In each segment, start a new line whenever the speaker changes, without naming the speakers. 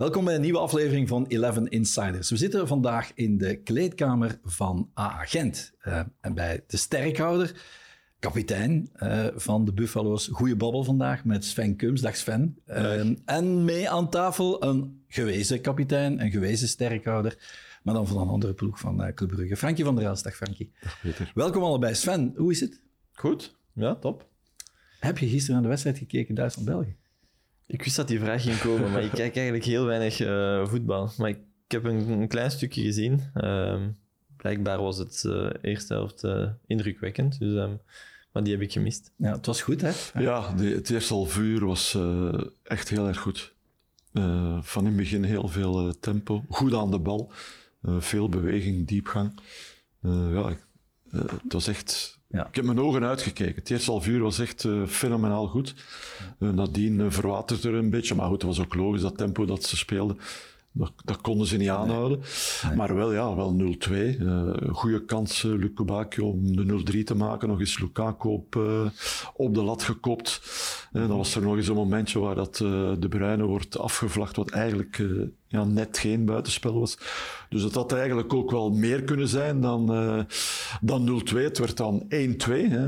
Welkom bij een nieuwe aflevering van Eleven Insiders. We zitten vandaag in de kleedkamer van AA Gent. Uh, en bij de sterkhouder, kapitein uh, van de Buffalo's. Goeie babbel vandaag met Sven Kums. Dag Sven. Uh, en mee aan tafel een gewezen kapitein, een gewezen sterkhouder. Maar dan van een andere ploeg van Club Brugge. Frankie van der Els. Dag Frankie.
Dag Peter.
Welkom allebei. Sven, hoe is het?
Goed. Ja, top.
Heb je gisteren naar de wedstrijd gekeken Duitsland-België?
Ik wist dat die vraag ging komen, maar ik kijk eigenlijk heel weinig uh, voetbal. Maar ik, ik, heb een, een, klein stukje gezien. Uh, blijkbaar was het uh, eerste helft uh, indrukwekkend, dus, um, maar die heb ik gemist.
Ja, het was goed, hè?
Ja, de, het eerste half uur was echt heel erg goed. van in het begin heel veel tempo, goed aan de bal, veel beweging, diepgang. ja, het was echt ja. Ik heb mijn ogen uitgekeken. Het eerste half uur was echt uh, fenomenaal goed. Uh, nadien uh, verwaterde er een beetje, maar goed, het was ook logisch, dat tempo dat ze speelden. Dat, dat konden ze niet aanhouden. Nee. Nee. Maar wel, ja, wel 0-2. Uh, goede kans, uh, Luc om de 0-3 te maken. Nog eens Lukaku op, uh, op de lat gekopt. Uh, dan was er nog eens een momentje waar dat, de Bruyne wordt afgevlacht, wat eigenlijk ja, net geen buitenspel was. Dus het had eigenlijk ook wel meer kunnen zijn dan, dan 0-2. Het werd dan 1-2,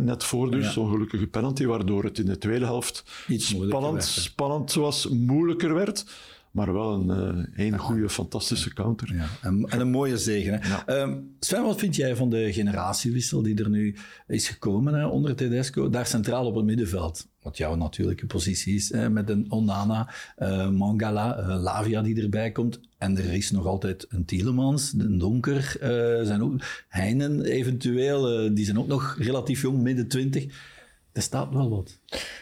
net voor dus, ja. zo'n gelukkige penalty, waardoor het in de tweede helft Iets spannend, spannend was, moeilijker werd. Maar wel een, uh, een goede, fantastische counter.
Ja, en, en, een mooie zegen. Hè? Ja. Um, Sven, wat vind jij van de generatiewissel die er nu is gekomen hè, onder Tedesco? Daar centraal op het middenveld. Wat jouw natuurlijke positie is. Hè, met een Onana, uh, Mangala, uh, Lavia die erbij komt. En er is nog altijd een Tielemans, een Donker. zijn ook Heinen eventueel. die zijn ook nog relatief jong, midden twintig. Er staat wel wat.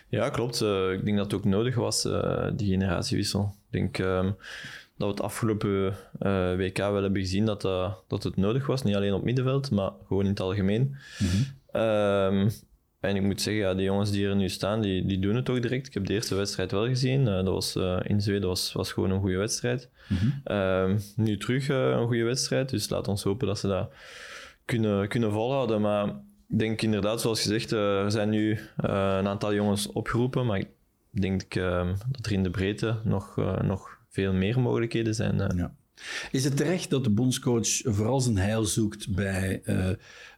Ja, klopt. Uh, ik denk dat het ook nodig was, uh, die generatiewissel. Ik denk um, dat we het afgelopen uh, WK wel hebben gezien dat, dat het nodig was. Niet alleen op middenveld, maar gewoon in het algemeen. Mm -hmm. um, en ik moet zeggen, ja, de jongens die er nu staan, die, die doen het ook direct. Ik heb de eerste wedstrijd wel gezien. dat was, in Zweden was, was gewoon een goede wedstrijd. Mm -hmm. um, nu terug een goede wedstrijd. Dus laat ons hopen dat ze dat kunnen, kunnen volhouden. Maar ik denk inderdaad, zoals gezegd, er zijn nu een aantal jongens opgeroepen. Maar denk uh, dat er in de breedte nog, uh, nog veel meer mogelijkheden zijn. Uh.
Ja. Is het terecht dat de bondscoach vooral zijn heil zoekt bij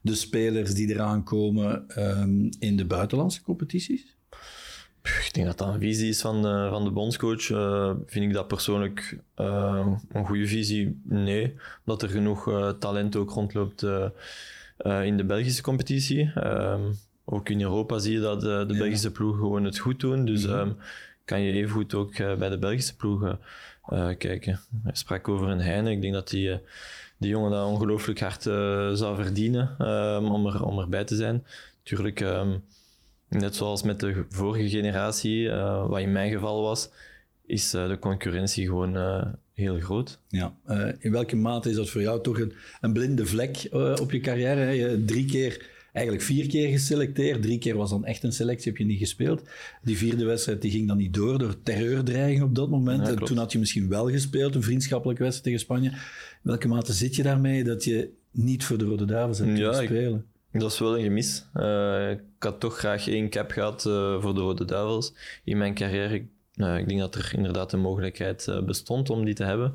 de spelers die eraan komen um, in de buitenlandse competities?
Ik denk dat dat een visie is van, uh, van de bondscoach. Uh, vind ik dat persoonlijk uh, een goede visie? Nee, omdat er genoeg talent ook rondloopt in de Belgische competitie. Ook in Europa zie je dat de, de Belgische ploegen gewoon het goed doen. Dus mm-hmm. um, kan je evengoed ook uh, bij de Belgische ploegen uh, kijken. Hij sprak over een Heine. Ik denk dat die, die jongen dat ongelooflijk hard zou verdienen um, om, er, om erbij te zijn. Tuurlijk, um, net zoals met de vorige generatie, wat in mijn geval was, is de concurrentie gewoon heel groot.
Ja. in welke mate is dat voor jou toch een, een blinde vlek op je carrière? Hè? Je drie keer eigenlijk vier keer geselecteerd. Drie keer was dan echt een selectie, heb je niet gespeeld. Die vierde wedstrijd die ging dan niet door door terreurdreiging op dat moment. Ja, en toen had je misschien wel gespeeld, een vriendschappelijke wedstrijd tegen Spanje. In welke mate zit je daarmee dat je niet voor de Rode Duivels hebt ja, kunnen spelen?
Ik, dat is wel een gemis. Uh, ik had toch graag één cap gehad uh, voor de Rode Duivels in mijn carrière. Uh, ik denk dat er inderdaad een mogelijkheid bestond om die te hebben.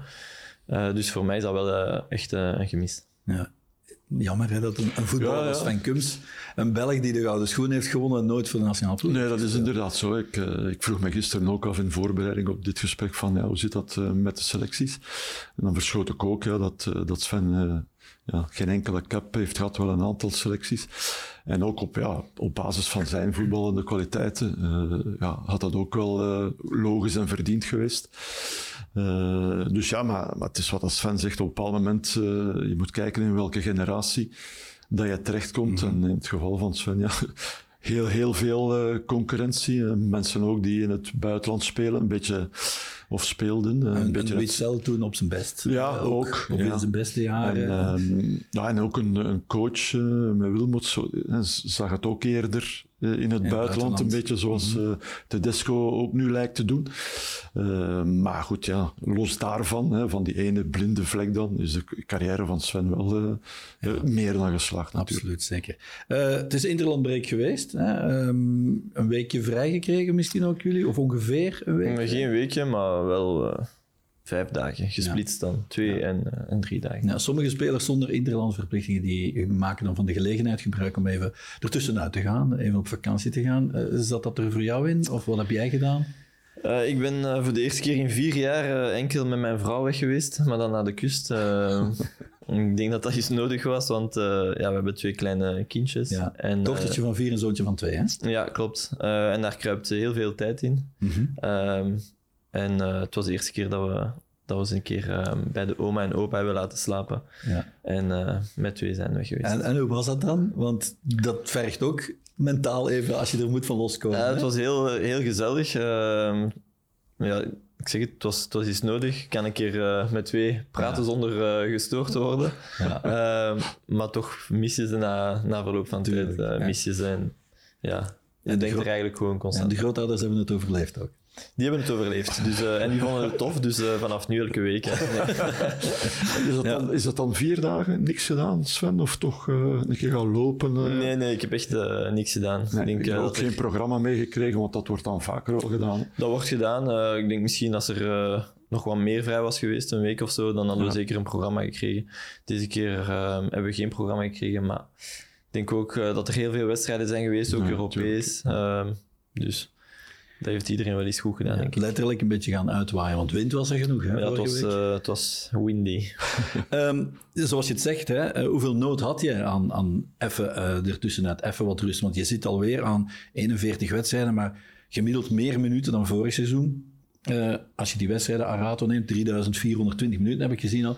dus voor mij is dat wel echt een gemis.
Ja, jammer hè, dat een, een voetballer ja, ja. Sven Kums, een Belg die de gouden schoen heeft gewonnen, nooit voor de nationale ploeg.
Nee, dat is inderdaad zo. Ik, uh, ik vroeg me gisteren ook af in voorbereiding op dit gesprek van ja, hoe zit dat uh, met de selecties? En dan verschoot ik ook ja, dat, uh, dat Sven ja, geen enkele cap heeft gehad, wel een aantal selecties. En ook op, ja, op basis van zijn voetballende kwaliteiten ja, had dat ook wel logisch en verdiend geweest. Uh, dus ja, maar, maar, het is wat Sven zegt, op een bepaald moment, je moet kijken in welke generatie dat je terechtkomt. Mm -hmm. En in het geval van Sven, ja, heel, heel veel concurrentie. mensen ook die in het buitenland spelen, een beetje of speelden.
Een,
een beetje
Witzel toen op zijn best.
Ja, ook. ook
of
ja.
in zijn beste jaren.
En, uh, ja, en ook een, een coach uh, met Wilmot zo, zag het ook eerder in het buitenland, buitenland, een beetje zoals mm -hmm. Tedesco ook nu lijkt te doen. maar goed, ja, los daarvan, hè, van die ene blinde vlek dan, is de carrière van Sven wel ja. meer dan geslaagd natuurlijk.
Absoluut, zeker. het is interlandbreek geweest. Hè? Um, een weekje vrijgekregen misschien ook jullie, of ongeveer een week?
Geen weekje, maar wel uh, vijf dagen, gesplitst dan. Twee en, uh, en drie dagen.
Ja, sommige spelers zonder interlandverplichtingen die maken dan van de gelegenheid gebruik om even ertussenuit te gaan, even op vakantie te gaan. Uh, zat dat er voor jou in? Of wat heb jij gedaan?
Uh, ik ben voor de eerste keer in vier jaar enkel met mijn vrouw weg geweest, maar dan naar de kust. ik denk dat dat iets nodig was, want ja, we hebben twee kleine kindjes.
Ja. En, Dochtertje van vier en zoontje van twee, hè?
Ja, klopt. en daar kruipt heel veel tijd in. Mm -hmm. En uh, het was de eerste keer dat we, dat we eens een keer uh, bij de oma en opa hebben laten slapen. Ja. En uh, met twee zijn we geweest.
En, en, hoe was dat dan? Want dat vergt ook mentaal even als je er moet van loskomen.
Ja, het was heel, heel gezellig. Ehm, ja, ik zeg het, het was, het was iets nodig. Ik kan een keer met twee praten ja. zonder gestoord te worden. Ja. Ehm, maar toch mis je ze na, na verloop van tijd. mis je ze en ja, je denkt er eigenlijk gewoon constant.
En de grootouders hebben het overleefd ook.
Die hebben het overleefd. Dus, uh, en die vonden het tof, dus uh, vanaf nu elke week.
is, dat dan, is dat dan vier dagen niks gedaan, Sven? Of toch uh, een keer gaan lopen?
Nee, nee, ik heb echt niks gedaan.
Nee, ik denk, ik heb ook geen programma meegekregen, want dat wordt dan vaker wel gedaan.
Dat wordt gedaan. ik denk misschien als er nog wat meer vrij was geweest, een week of zo, dan hadden we zeker een programma gekregen. Deze keer hebben we geen programma gekregen, maar ik denk ook dat er heel veel wedstrijden zijn geweest, ook Europees. Ehm, dus... Dat heeft iedereen wel eens goed gedaan, ja, denk ik.
Letterlijk een beetje gaan uitwaaien, want wind was er genoeg. Hè,
ja, het was, uh, het was windy.
um, zoals je het zegt, hè, uh, hoeveel nood had je aan, aan even uh, ertussenuit, even wat rust? Want je zit alweer aan 41 wedstrijden, maar gemiddeld meer minuten dan vorig seizoen. als je die wedstrijden Arato neemt, 3420 minuten heb ik gezien al.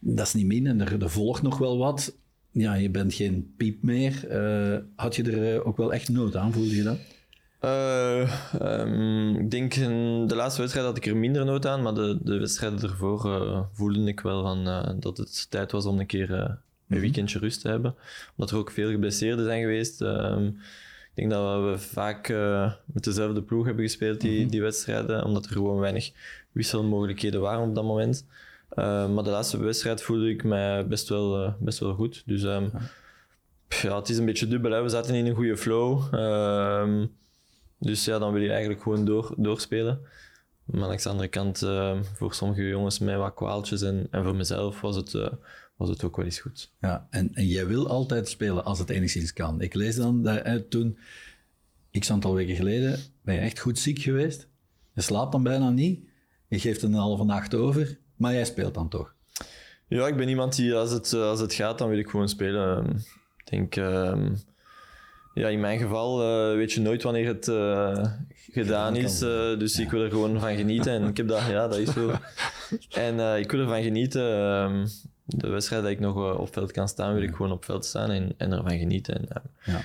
Dat is niet min en er, er volgt nog wel wat. Ja, je bent geen piep meer. had je er ook wel echt nood aan, voelde je dat?
Uh, um, ik denk in de laatste wedstrijd had ik er minder nood aan, maar de, de wedstrijden ervoor uh, voelde ik wel van, uh, dat het tijd was om een keer een mhm. weekendje rust te hebben. Omdat er ook veel geblesseerden zijn geweest. Um, ik denk dat we vaak met dezelfde ploeg hebben gespeeld, die, mm die wedstrijden, omdat er gewoon weinig wisselmogelijkheden waren op dat moment. maar de laatste wedstrijd voelde ik mij best wel, best wel goed. Dus ja. het is een beetje dubbel. Hè. We zaten in een goede flow. Dus ja, dan wil je eigenlijk gewoon door, doorspelen. Maar aan de andere kant, uh, voor sommige jongens mij wat kwaaltjes en, en voor mezelf was het, uh, was het ook wel eens goed.
Ja, en, en jij wil altijd spelen als het enigszins kan. Ik lees dan dat uh, toen, x aantal weken geleden, ben je echt goed ziek geweest. Je slaapt dan bijna niet. Je geeft een halve nacht over, maar jij speelt dan toch.
Ja, ik ben iemand die als het, als het gaat, dan wil ik gewoon spelen. Ik denk... Ehm, ja, in mijn geval uh, weet je nooit wanneer het uh, gedaan is. Uh, dus ja. ik wil er gewoon van genieten. En ik heb dat, ja, dat is zo. En ik wil ervan genieten. Ehm, de wedstrijd dat ik nog op veld kan staan, wil ik gewoon op veld staan en, en ervan genieten. En,
ja.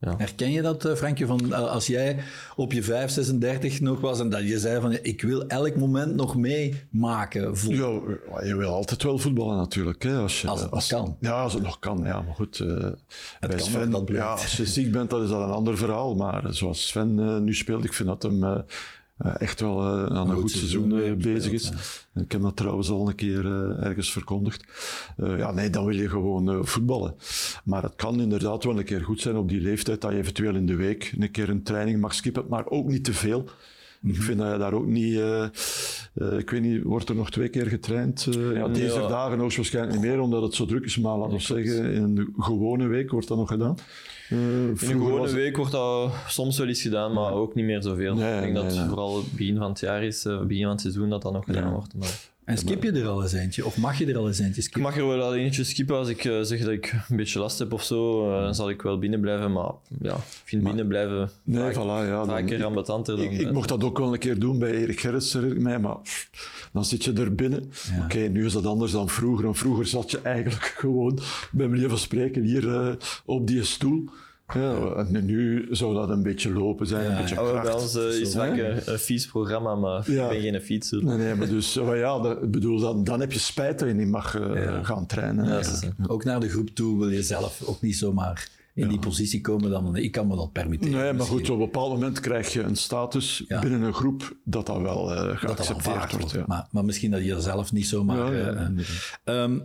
Ja. Herken je dat, eh, Frankje, van eh, als jij op je 5, 36 nog was en dat je zei van ik wil elk moment nog meemaken?
Ja, je wil altijd wel voetballen natuurlijk. Hè, als, je,
als het nog kan.
Ja, als het nog kan. Ja, maar goed. Uh, bij Sven, dat ja, als je ziek bent, dat is dat een ander verhaal. Maar zoals Sven uh, nu speelt, ik vind dat hem uh, echt wel uh, aan een, goed, seizoen, seizoen uh, bezig is. Ja. Ik heb dat trouwens al een keer ergens verkondigd. ja, nee, dan wil je gewoon voetballen. Maar het kan inderdaad wel een keer goed zijn op die leeftijd dat je eventueel in de week een keer een training mag skippen, maar ook niet te veel. Ik mhm. vind dat je daar ook niet... Uh, uh, ik weet niet, wordt er nog twee keer getraind? Uh, ja, deze ja. dagen waarschijnlijk niet meer, omdat het zo druk is. Maar laten we zeggen, in een gewone week wordt dat nog gedaan.
In een gewone week wordt dat soms wel eens gedaan, maar ook niet meer zoveel. Nee, ik denk nee, dat het vooral begin van het jaar is, begin van het seizoen, dat dat nog gedaan wordt. Maar...
En skip je er al eens eentje? Of mag je er al eens eentje skippen?
Ik mag er wel al eentje skippen. Als ik uh, zeg dat ik een beetje last heb of zo, uh, zal ik wel binnen blijven. Maar ja, ik vind maar, binnen blijven
nee, vaak, voilà, ja,
vaker ambetanter dan...
Ik, ik mocht dat ook wel een keer doen bij Erik Gerrits, ik mij, maar dan zit je er binnen. Ja. Oké, okay, nu is dat anders dan vroeger. En vroeger zat je eigenlijk gewoon, bij manier van spreken, hier uh, op die stoel. Ja, en nu zou dat een beetje lopen zijn, ja, een beetje
ons uh, is vaak een, een vies programma, maar ja. ik ben geen fietser.
Nee, nee, maar dus, maar ja, dat, bedoel, dan, dan heb je spijt dat je niet mag uh, gaan trainen. Ja,
Ook naar de groep toe wil je zelf ook niet zomaar in die positie komen, dan ik kan me dat permitteren.
Nee, maar goed, op een bepaald moment krijg je een status binnen een groep dat dat wel uh, geaccepteerd wordt. wordt
maar, maar, misschien dat je er zelf niet zomaar... Um,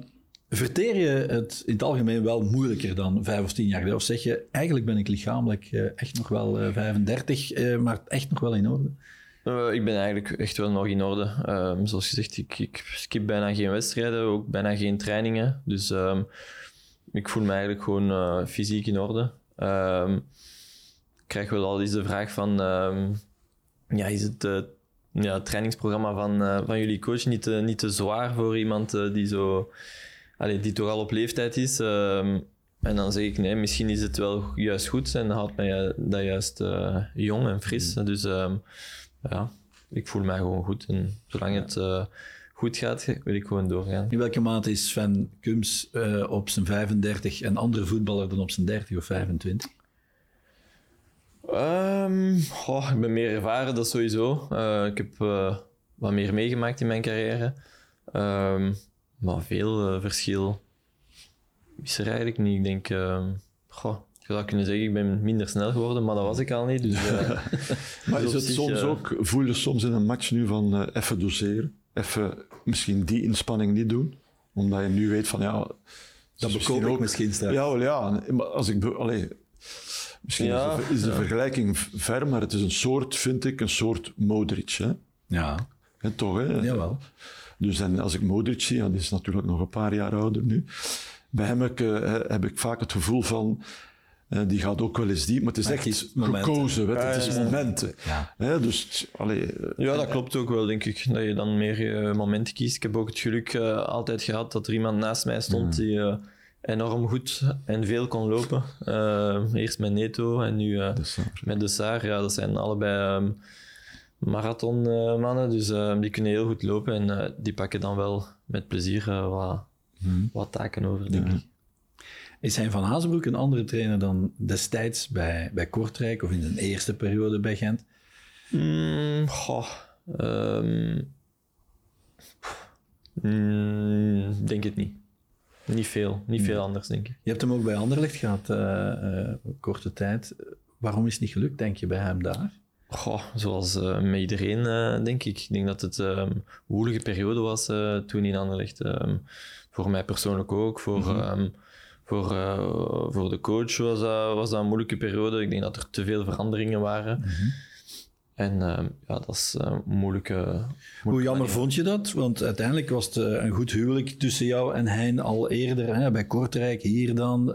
Verteer je het in het algemeen wel moeilijker dan vijf of tien jaar geleden? Of zeg je, eigenlijk ben ik lichamelijk uh, echt nog wel uh, 35, uh, maar echt nog wel in orde?
Ik ben eigenlijk echt wel nog in orde. Um, zoals gezegd, ik, ik skip bijna geen wedstrijden, ook bijna geen trainingen. Dus um, ik voel me eigenlijk gewoon fysiek in orde. Um, ik krijg wel al de vraag van, ja, is het ja, trainingsprogramma van, van jullie coach niet, niet te zwaar voor iemand die, zo, allez, die toch al op leeftijd is? en dan zeg ik, nee, misschien is het wel juist goed en dan houdt mij dat juist jong en fris. Mm. Dus ja, ik voel mij gewoon goed. En zolang het uh, goed gaat, wil ik gewoon doorgaan.
In welke mate is Sven Kums uh, op zijn 35 een andere voetballer dan op zijn 30 of 25?
Um, oh, ik ben meer ervaren, dat sowieso. Uh, ik heb wat meer meegemaakt in mijn carrière. Um, maar veel verschil is er eigenlijk niet. Ik denk, goh, je zou kunnen zeggen, ik ben minder snel geworden, maar dat was ik al niet. Dus, uh,
maar is het soms uh, ook, voel je soms in een match nu van uh, even doseren, even misschien die inspanning niet doen, omdat je nu weet van ja...
Dat bekoop ook misschien straks.
Ja, wel ja. Maar als ik... Allee, misschien ja, is, de, is de ja. vergelijking ver, maar het is een soort, vind ik, een soort Modric. Hè?
Ja.
Hè, toch, hè?
Jawel.
Dus en als ik Modric zie, en die is natuurlijk nog een paar jaar ouder nu, bij hem heb ik, heb ik vaak het gevoel van uh, die gaat ook wel eens diep, maar het is maar echt gekozen. Weet, het is momenten. Ja. dus, allee,
ja, dat klopt ook wel, denk ik. Dat je dan meer uh, momenten kiest. Ik heb ook het geluk uh, altijd gehad dat er iemand naast mij stond mm. die enorm goed en veel kon lopen. eerst met Neto en nu met de Saar. Ja, dat zijn allebei um, marathonmannen, dus die kunnen heel goed lopen en die pakken dan wel met plezier wat, mm. wat taken over, denk ik.
Is hij Van Hazenbroek een andere trainer dan destijds bij, bij Kortrijk of in zijn eerste periode bij Gent?
Mm, goh, um, mm, denk het niet. Niet veel, niet veel anders, denk ik.
Je hebt hem ook bij Anderlecht gehad, uh, uh, korte tijd. Waarom is het niet gelukt, denk je, bij hem daar?
Goh, zoals uh, met iedereen, denk ik. Ik denk dat het um, een woelige periode was toen in Anderlecht. Um, voor mij persoonlijk ook, voor... Mm -hmm voor, voor de coach was dat, was dat een moeilijke periode. Ik denk dat er te veel veranderingen waren. Mm -hmm. En ja, dat is een moeilijke, moeilijke
Hoe jammer manier. vond je dat? Want uiteindelijk was het een goed huwelijk tussen jou en Hein al eerder, hè, bij Kortrijk, hier dan.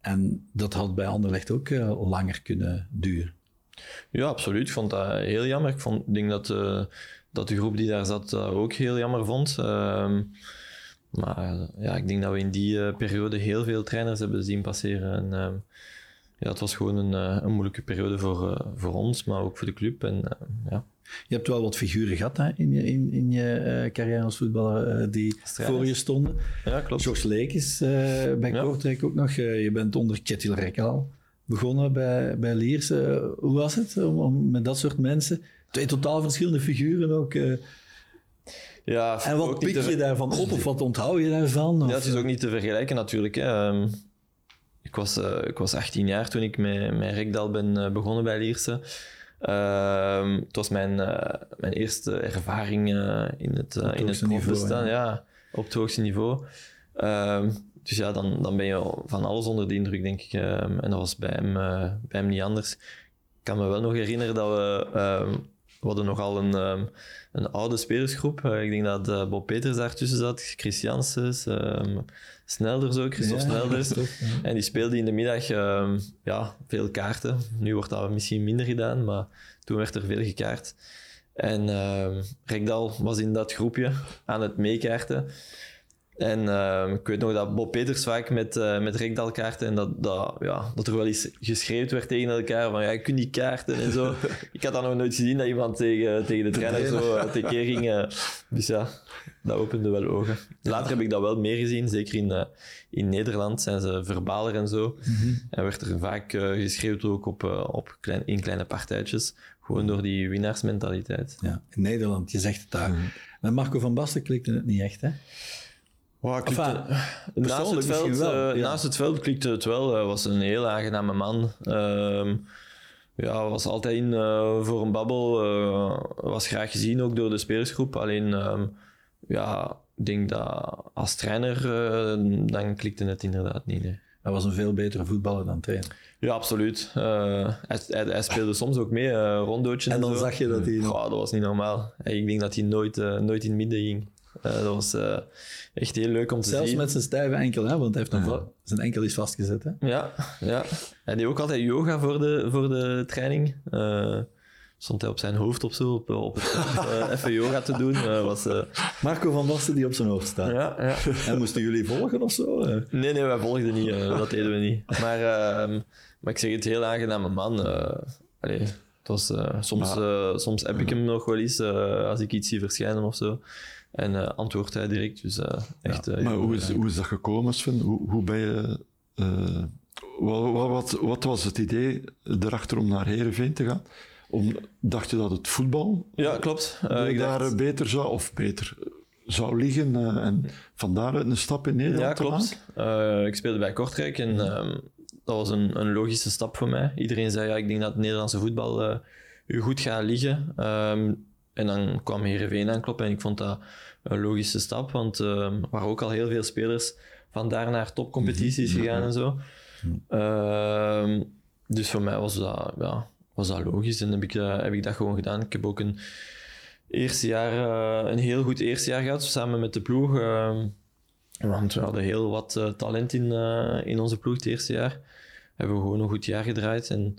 en dat had bij Anderlecht ook langer kunnen duren.
Ja, absoluut. Ik vond dat heel jammer. Ik, vond, ik denk dat, dat de groep die daar zat ook heel jammer vond. Ehm, maar ja, ik denk dat we in die uh, periode heel veel trainers hebben zien passeren. En, uh, ja, het was gewoon een, uh, een moeilijke periode voor, uh, voor ons, maar ook voor de club. En, ja.
Je hebt wel wat figuren gehad hè, in je, in, in je carrière als voetballer die Strijders. voor je stonden.
Ja, klopt.
George Leek bij ja. Kortrijk ook nog. je bent onder Kjetil Rekal begonnen bij, bij Liers. hoe was het om, om, met dat soort mensen? Twee totaal verschillende figuren ook
ja,
en wat pik je daarvan op of wat onthoud je daarvan?
Ja, het is ook niet te vergelijken natuurlijk. Hè. Um, ik, was, uh, ik was 18 jaar toen ik met, met Rekdal ben uh, begonnen bij Lierse. Uh, het was mijn, mijn eerste ervaring in het, in het. Ja. ja. op het hoogste niveau. Ehm, dus ja, dan, dan ben je van alles onder de indruk, denk ik. Ehm, en dat was bij hem, bij hem niet anders. Ik kan me wel nog herinneren dat we we hadden nogal een, um, een oude spelersgroep. Uh, ik denk dat uh, Bob Peters daartussen zat, Chris Janssens, um, Snelders ook, Christophe ja, Snelders. ja. En die speelde in de middag um, ja, veel kaarten. Nu wordt dat misschien minder gedaan, maar toen werd er veel gekaart. En Rekdal was in dat groepje aan het meekaarten. En uh, ik weet nog dat Bob Peters vaak met, uh, met rekdalkaarten en dat, dat, ja, dat er wel eens geschreeuwd werd tegen elkaar van ja, kunt die kaarten en zo. ik had dat nog nooit gezien dat iemand tegen, tegen de trainer zo uh, tekeer ging. Uh, dus ja, dat opende wel ogen. Later heb ik dat wel meer gezien, zeker in, in Nederland zijn ze verbaler en zo. Mm -hmm. En werd er vaak geschreeuwd ook op, op klein, in kleine partijtjes, gewoon door die winnaarsmentaliteit.
Ja, in Nederland, je zegt het daar. Mm -hmm. Met Marco van Basten klikte het niet echt, hè?
Wow, enfin, naast, het veld, wel, uh, ja. naast het veld klikte het wel. Hij was een heel aangename man. Uh, ja, was altijd in uh, voor een babbel. Uh, was graag gezien ook door de spelersgroep. Alleen, um, ja, ik denk dat als trainer, dan klikte het inderdaad niet.
Hij was een veel betere voetballer dan trainer.
Ja, absoluut. Uh, hij, hij, speelde soms ook mee, uh, rondootje
en, dan
zo.
zag je dat hij...
Oh, dat was niet normaal. Ik denk dat hij nooit, uh, nooit in het midden ging. Dat was echt heel leuk om te
Zelfs
zien.
met zijn stijve enkel, hè? want hij heeft een zijn enkel is vastgezet. Hè?
Ja, ja. Hij deed ook altijd yoga voor de, voor de training stond hij op zijn hoofd of zo, op, op het uh, even yoga te doen. Uh, was, uh...
Marco van Basten die op zijn hoofd staat.
Ja, ja.
En moesten jullie volgen of zo?
Nee, nee, wij volgden niet. dat deden we niet. Maar, ehm, maar ik zeg het, heel aangename man. Allee, het was, soms, soms heb ik hem nog wel eens als ik iets zie verschijnen of zo. En antwoordt hij direct. Dus, echt,
ja. maar hoe is, hoe is dat gekomen, Sven? Hoe, hoe ben je... Wat, wat, wat, was het idee erachter om naar Herenveen te gaan? Om, dacht je dat het voetbal
ja, klopt.
Uh, ik daar dacht... beter zou, of beter zou liggen uh, en van daaruit een stap in Nederland
ja, klopt. Uh, ik speelde bij Kortrijk en um, dat was een, een, logische stap voor mij. Iedereen zei, ja, ik denk dat het Nederlandse voetbal u goed gaat liggen. Um, en dan kwam Heerenveen aankloppen en ik vond dat een logische stap, want um, er waren ook al heel veel spelers van daar naar topcompetities -hmm. gegaan en zo. Mm -hmm. dus voor mij was dat, ja, was dat logisch en heb ik, uh, heb ik dat gewoon gedaan. Ik heb ook een, eerste jaar, uh, een heel goed eerste jaar gehad, samen met de ploeg. Uh, want we hadden heel wat uh, talent in, in onze ploeg het eerste jaar. Hebben we gewoon een goed jaar gedraaid. En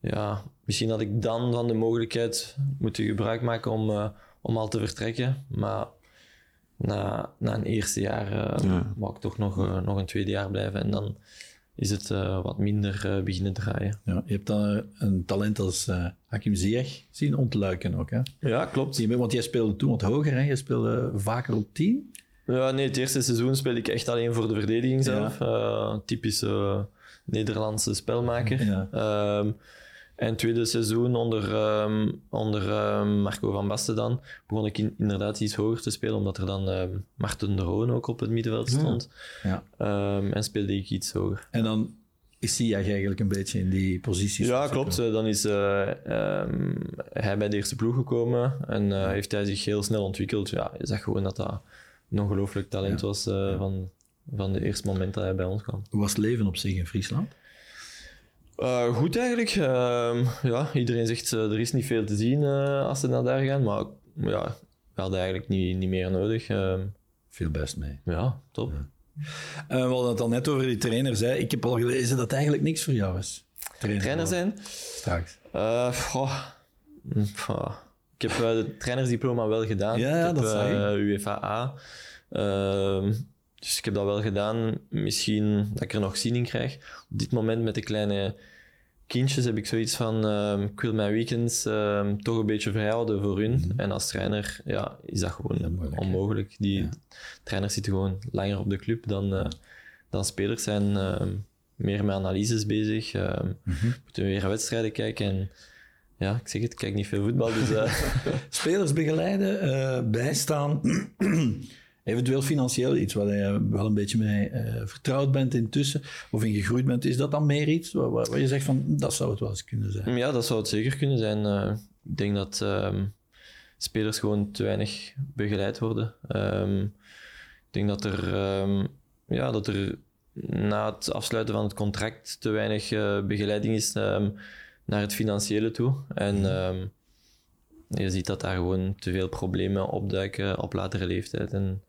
ja, misschien had ik dan van de mogelijkheid moeten gebruik maken om, om al te vertrekken. Maar na, na een eerste jaar ja. wou ik toch nog, nog een tweede jaar blijven. En dan is het uh, wat minder uh, beginnen draaien.
Ja, je hebt dan een talent als uh, Hakim Ziyech zien ontluiken ook, hè?
Ja, klopt.
Want jij speelde toen wat hoger, hè? Je speelde vaker op 10.
Ja, nee, het eerste seizoen speelde ik echt alleen voor de verdediging zelf. Ja. typische Nederlandse spelmaker. Ja. Um, en het tweede seizoen onder, um, onder um, Marco van Basten dan begon ik in, inderdaad iets hoger te spelen, omdat er dan um, Marten de Roon ook op het middenveld stond. Ja. en speelde ik iets hoger.
En dan is hij eigenlijk een beetje in die positie.
Ja, klopt. Dan is uh, hij bij de eerste ploeg gekomen en uh, heeft hij zich heel snel ontwikkeld. Ja, je zag gewoon dat dat een ongelooflijk talent ja. was uh, van, van de eerste moment dat hij bij ons kwam.
Hoe was het leven op zich in Friesland?
Uh, goed eigenlijk. Uh, ja, iedereen zegt uh, er is niet veel te zien als ze naar daar gaan, maar ja, we hadden eigenlijk niet, niet meer nodig. Ehm.
veel best mee.
Ja, top. Ja.
we hadden het al net over die trainer. Zei. Ik heb al gelezen dat het eigenlijk niks voor jou is.
Trainer, trainer zijn?
Straks.
Oh. Ik heb de trainersdiploma wel gedaan.
Ja, dat zei
je. UEFA ehm, dus ik heb dat wel gedaan. Misschien dat ik er nog zin in krijg. Op dit moment met de kleine kindjes heb ik zoiets van... Uh, ik wil mijn weekends uh, toch een beetje vrijhouden voor hun. Mm. En als trainer ja, is dat gewoon moeilijk, onmogelijk. Die ja. trainers zitten gewoon langer op de club dan, uh, dan spelers zijn. Ehm, meer met analyses bezig. Mm -hmm. Moeten weer wedstrijden kijken. En, ja, ik zeg het, ik kijk niet veel voetbal. Dus,
Spelers begeleiden, bijstaan... eventueel financieel iets waar je wel een beetje mee uh, vertrouwd bent intussen, of in gegroeid bent, is dat dan meer iets waar, waar, je zegt van dat zou het wel eens kunnen zijn?
Ja, dat zou het zeker kunnen zijn. Uh, ik denk dat um, spelers gewoon te weinig begeleid worden. Um, ik denk dat er, um, ja, dat er na het afsluiten van het contract te weinig uh, begeleiding is naar het financiële toe. En je ziet dat daar gewoon te veel problemen opduiken op latere leeftijd. En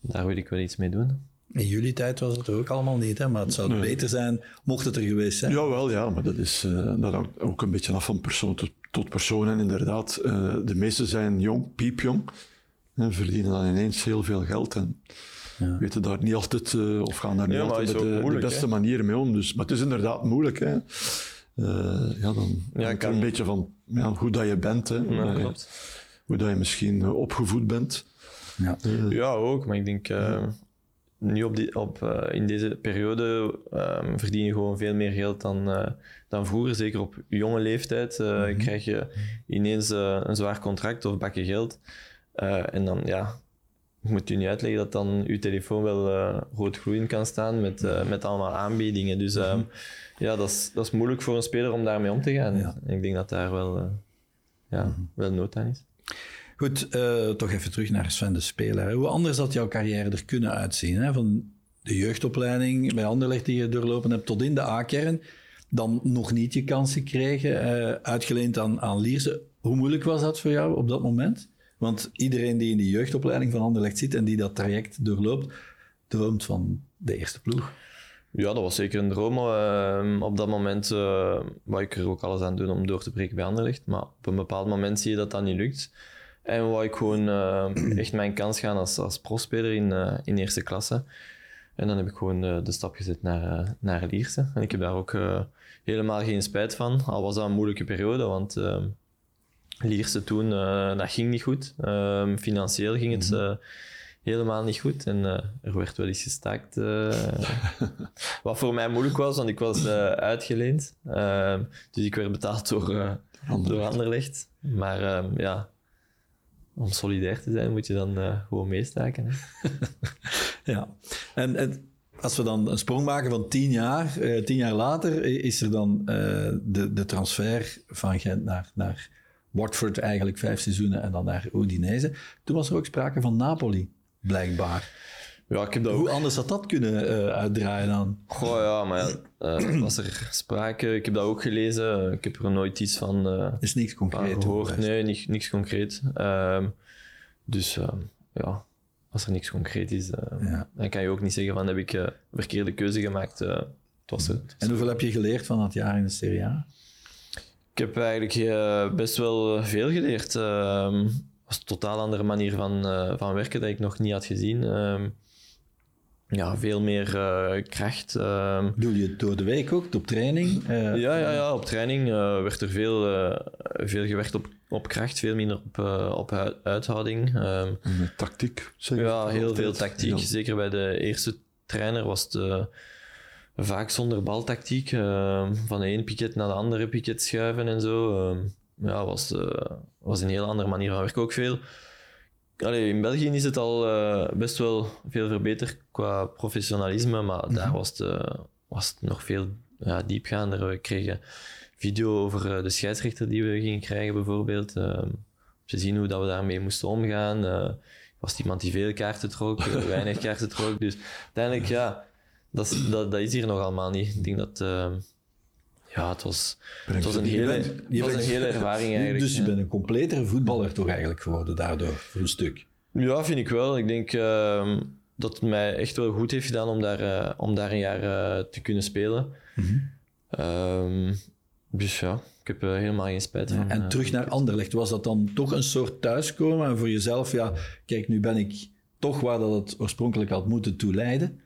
daar wil ik wel iets mee doen.
In jullie tijd was het ook allemaal niet, hè? maar het zou nee. beter zijn mocht het er geweest zijn.
Jawel, ja, maar dat, is, uh, dat hangt ook een beetje af van persoon tot, tot persoon. En inderdaad, uh, de meesten zijn jong, piepjong, en verdienen dan ineens heel veel geld. En ja. weten daar niet altijd, uh, of gaan daar niet ja, altijd met de, de, beste hè? manieren mee om. Dus, maar het is inderdaad moeilijk. Hè? ja, dan ja, kan... een beetje van ja, hoe dat je bent, hè?
Ja,
je, hoe dat je misschien opgevoed bent.
Ja, ja ook. Maar ik denk, uh, nu op die, op, uh, in deze periode um, verdien je gewoon veel meer geld dan, uh, dan vroeger. Zeker op jonge leeftijd mm -hmm. krijg je ineens een zwaar contract of bakken geld. en dan, ja, ik moet u niet uitleggen dat dan uw telefoon wel rood groeien kan staan met, met allemaal aanbiedingen. Dus mm -hmm. ja, dat is, dat is moeilijk voor een speler om daarmee om te gaan. Ja. Ik denk dat daar wel, ja, mm -hmm. wel nood aan is.
Goed, uh, toch even terug naar Sven de Speler. Hoe anders had jouw carrière er kunnen uitzien? Hè? Van de jeugdopleiding bij Anderlecht die je doorlopen hebt tot in de A-kern, dan nog niet je kans gekregen, uh, uitgeleend aan, aan Lierse. Hoe moeilijk was dat voor jou op dat moment? Want iedereen die in die jeugdopleiding van Anderlecht zit en die dat traject doorloopt, droomt van de eerste ploeg.
Ja, dat was zeker een droom. Uh, op dat moment uh, wou ik er ook alles aan doen om door te breken bij Anderlecht. Maar op een bepaald moment zie je dat dat niet lukt. En wou ik gewoon uh, echt mijn kans gaan als, als profspeler in, in eerste klasse. En dan heb ik gewoon de stap gezet naar, naar Lierse. En ik heb daar ook helemaal geen spijt van. Al was dat een moeilijke periode, want ehm, Lierse toen, dat ging niet goed. Ehm, financieel ging het... Mhm helemaal niet goed. En uh, er werd wel eens gestaakt. Uh, wat voor mij moeilijk was, want ik was uh, uitgeleend. Ehm, dus ik werd betaald door, door Anderlecht. Maar ehm, ja, om solidair te zijn moet je dan gewoon meestaken.
ja, en, als we dan een sprong maken van tien jaar, tien jaar later is er dan de, de transfer van Gent naar, naar Watford eigenlijk vijf seizoenen en dan naar Udinese. Toen was er ook sprake van Napoli blijkbaar.
Ja, ik heb dat
Hoe anders had dat kunnen uh, uitdraaien dan?
Goh, ja, maar uh, was er sprake. Ik heb dat ook gelezen. Ik heb er nooit iets van uh,
is niks concreet
gehoord. Nee, niks, niks concreet. Uh, dus ehm, ja, als er niks concreet is, ja. dan kan je ook niet zeggen van heb ik een verkeerde keuze gemaakt. het was het.
En hoeveel heb je geleerd van dat jaar in de Serie A?
Ik heb eigenlijk best wel veel geleerd ehm, was een totaal andere manier van, uh, van werken dat ik nog niet had gezien. Ja, veel meer uh, kracht.
Uh, Doe je het door de week ook, op training?
ja, ja, ja, op training werd er veel, veel gewerkt op, op kracht, veel minder op, op uithouding. Ehm,
Met tactiek, zeker?
Ja, heel veel tactiek. Zeker bij de eerste trainer was het vaak zonder baltactiek. van de ene piket naar de andere piket schuiven en zo ja, was, uh, was een heel andere manier van werken. Ook veel. Allee, in België is het al uh, best wel veel verbeterd qua professionalisme, maar daar was het, uh, was het nog veel ja, diepgaander. We kregen video over de scheidsrechter die we gingen krijgen, bijvoorbeeld. te zien hoe dat we daarmee moesten omgaan. was het iemand die veel kaarten trok, weinig kaarten trok. Dus uiteindelijk, ja, dat, dat, dat is hier nog allemaal niet. Ik denk dat ja, het was, het was, een, hele, het was een hele ervaring eigenlijk.
Dus je bent een completere voetballer toch eigenlijk geworden daardoor, voor een stuk?
Ja, vind ik wel. Ik denk uh, dat het mij echt wel goed heeft gedaan om daar, uh, om daar een jaar uh, te kunnen spelen. Mm -hmm. um, dus ja, ik heb er helemaal geen spijt van.
En terug naar Anderlecht, was dat dan toch een soort thuiskomen? En voor jezelf, ja, kijk, nu ben ik toch waar dat het oorspronkelijk had moeten toe leiden.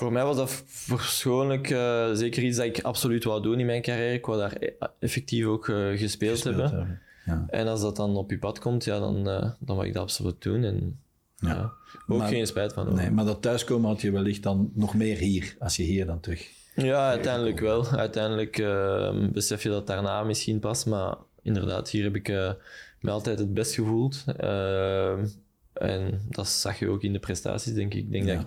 Voor mij was dat persoonlijk uh, zeker iets dat ik absoluut wou doen in mijn carrière. Ik wou daar e- effectief ook uh, gespeeld, gespeeld, hebben. hebben. Ja. En als dat dan op je pad komt, ja, dan, uh, dan wou ik dat absoluut doen. En, ja. ja ook maar, geen spijt van.
Nee, maar dat thuiskomen had je wellicht dan nog meer hier, als je hier dan terug...
Ja, uiteindelijk wel. Uiteindelijk ehm, besef je dat daarna misschien pas. Maar inderdaad, hier heb ik me altijd het best gevoeld. Ehm, en dat zag je ook in de prestaties, denk ik. Ik denk dat